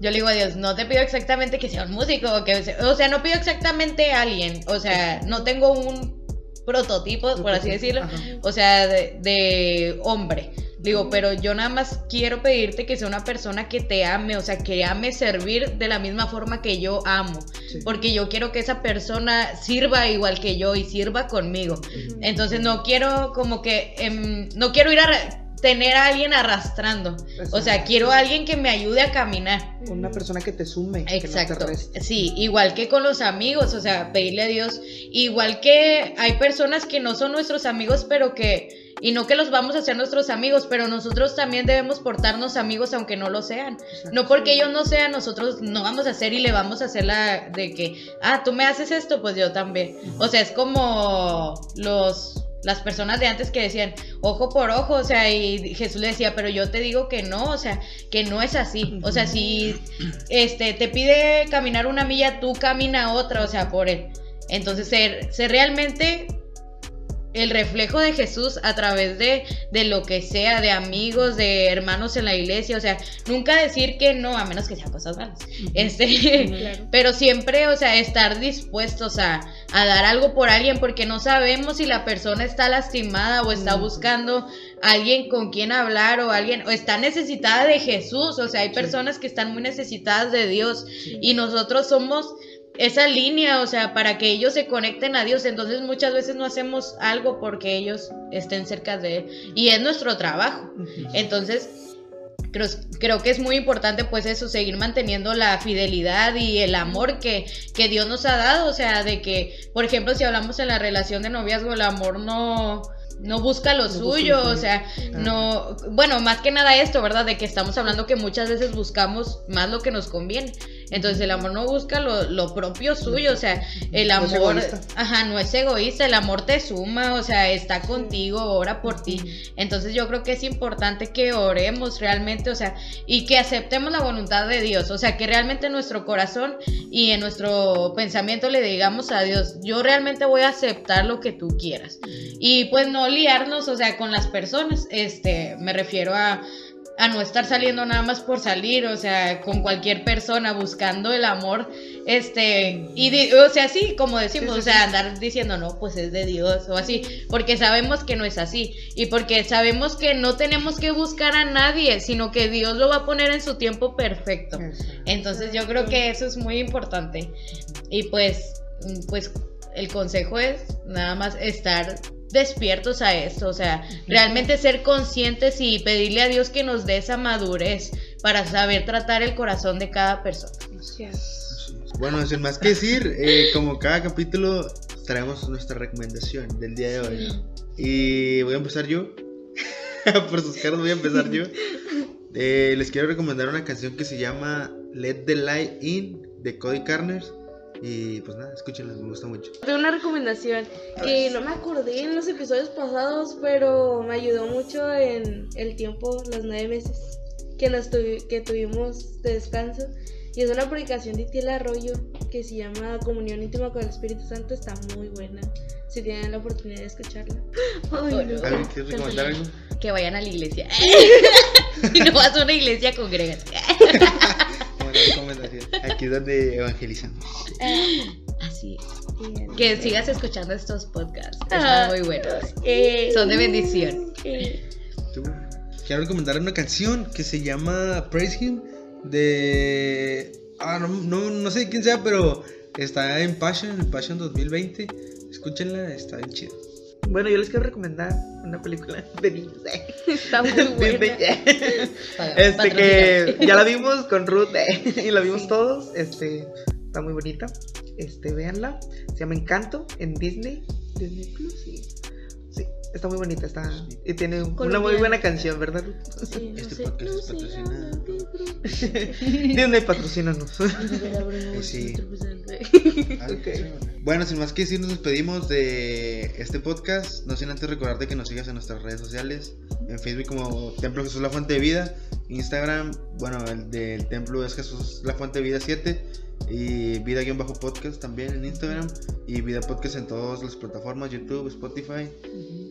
yo le digo a Dios, no te pido exactamente que sea un músico, o que sea- o sea, no pido exactamente a alguien, o sea, no tengo un prototipo, por así decirlo, Ajá. o sea, de, de hombre. Digo, pero yo nada más quiero pedirte que sea una persona que te ame, o sea, que ame servir de la misma forma que yo amo. Sí. Porque yo quiero que esa persona sirva igual que yo y sirva conmigo. Entonces no quiero como que, em, no quiero ir a tener a alguien arrastrando. O sea, quiero a alguien que me ayude a caminar. Una persona que te sume. que no te Exacto. reste. Sí, igual que con los amigos, o sea, pedirle a Dios, igual que hay personas que no son nuestros amigos, pero que, y no que los vamos a hacer nuestros amigos, pero nosotros también debemos portarnos amigos aunque no lo sean. No porque ellos no sean, nosotros no vamos a hacer y le vamos a hacer la de que, ah, tú me haces esto, pues yo también. O sea, es como los las personas de antes que decían ojo por ojo, o sea, y Jesús le decía, pero yo te digo que no, o sea, que no es así. O sea, si este te pide caminar una milla, tú camina otra, o sea, por él. Entonces, ser, ser realmente el reflejo de Jesús a través de, de lo que sea, de amigos, de hermanos en la iglesia, o sea, nunca decir que no, a menos que sean cosas malas. Este, Claro. pero siempre, o sea, estar dispuestos a, a dar algo por alguien, porque no sabemos si la persona está lastimada o está buscando alguien con quien hablar o alguien, o está necesitada de Jesús, o sea, hay personas que están muy necesitadas de Dios y nosotros somos esa línea, o sea, para que ellos se conecten a Dios. Entonces muchas veces no hacemos algo porque ellos estén cerca de Él. Y es nuestro trabajo. Entonces, creo, creo que es muy importante pues eso, seguir manteniendo la fidelidad y el amor que, que Dios nos ha dado. O sea, de que, por ejemplo, si hablamos en la relación de noviazgo, el amor no... No busca lo No suyo, o sea, Ah. no, bueno, más que nada esto, ¿verdad? De que estamos hablando que muchas veces buscamos más lo que nos conviene. Entonces el amor no busca lo, lo propio suyo, o sea, el No amor, egoísta. ajá, no es egoísta, el amor te suma, o sea, está contigo, ora por ti. Entonces yo creo que es importante que oremos realmente, o sea, y que aceptemos la voluntad de Dios, o sea, que realmente en nuestro corazón y en nuestro pensamiento le digamos a Dios, yo realmente voy a aceptar lo que tú quieras. Y pues no liarnos, o sea, con las personas, este, me refiero a a no estar saliendo nada más por salir, o sea, con cualquier persona buscando el amor, este, y o sea, sí, como decimos, Sí, o sí, sea, andar diciendo, no, pues es de Dios o así, porque sabemos que no es así, y porque sabemos que no tenemos que buscar a nadie, sino que Dios lo va a poner en su tiempo perfecto. Entonces yo creo que eso es muy importante. Y pues, pues el consejo es nada más estar despiertos a esto, o sea, realmente ser conscientes y pedirle a Dios que nos dé esa madurez para saber tratar el corazón de cada persona. Bueno, sin más que decir, eh, como cada capítulo traemos nuestra recomendación del día de hoy. Y voy a empezar yo. Por sus caras voy a empezar yo. Eh, les quiero recomendar una canción que se llama Let the Light In de Cody Carners. Y pues nada, escúchenla, me gusta mucho. Tengo una recomendación que no me acordé en los episodios pasados, pero me ayudó mucho en el tiempo, los nueve meses que, nos tuvi- que tuvimos de descanso. Y es una publicación de Tiela Arroyo que se llama Comunión Íntima con el Espíritu Santo. Está muy buena. Si tienen la oportunidad de escucharla. Ay, no. ¿Alguien quiere recomendar algo? Que vayan a la iglesia. si no vas a una iglesia, congrégate. Recomendación. Aquí es donde evangelizamos. Así es. Bien. Que sigas escuchando estos podcasts. Ah. Están muy buenos. Eh, Son de bendición. eh, ¿Tú? Quiero recomendar una canción que se llama Praise Him de... Ah, no, no, no sé quién sea, pero está en Passion, en Passion 2020. Escúchenla, está bien chido. Bueno, yo les quiero recomendar una película de niños. eh. está muy buena. Este que ya la vimos con Ruth eh, y la vimos todos. Este está muy bonita. Este, véanla. Se llama Encanto en Disney. Disney Plus, sí. Está muy bonita, está y tiene una muy buena canción, ¿verdad? Sí, no Este sé, podcast no es patrocinado Disney patrocínanos. Sí. Bueno, sin más que decir, nos despedimos de este podcast. No sin antes recordarte que nos sigas en nuestras redes sociales. En Facebook como Templo Jesús La Fuente de Vida. Instagram, bueno, el del templo es Jesús La Fuente de Vida 7. Y Vida-podcast también en Instagram. Y Vida Podcast en todas las plataformas: YouTube, Spotify,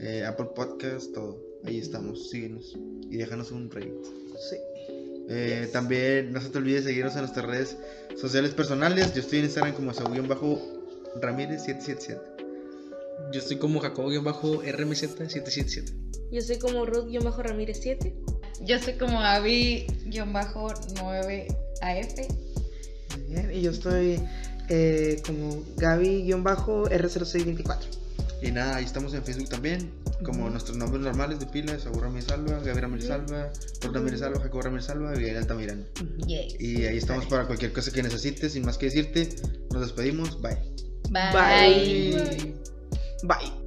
eh, Apple Podcast, todo. Ahí estamos, síguenos. Y déjanos un rate. Sí. Eh, Yes. También no se te olvide seguirnos en nuestras redes sociales personales. Yo estoy en Instagram como Saúl-Ramírez777. Yo estoy como Jacobo-RMZ777. Yo soy como Ruth-Ramírez 7. Yo soy como Abby-9AF. Muy bien. Y yo estoy eh, como Gaby-R0624. Y nada, ahí estamos en Facebook también. Como nuestros nombres normales de pila: Saúl Ramírez Salva, Gaby Ramírez Salva, Ruth Ramírez Salva, Jacob Ramírez Salva y Miguel Altamirano. Yes. Y ahí estamos para cualquier cosa que necesites. Sin más que decirte, nos despedimos. Bye. Bye. Bye. Bye.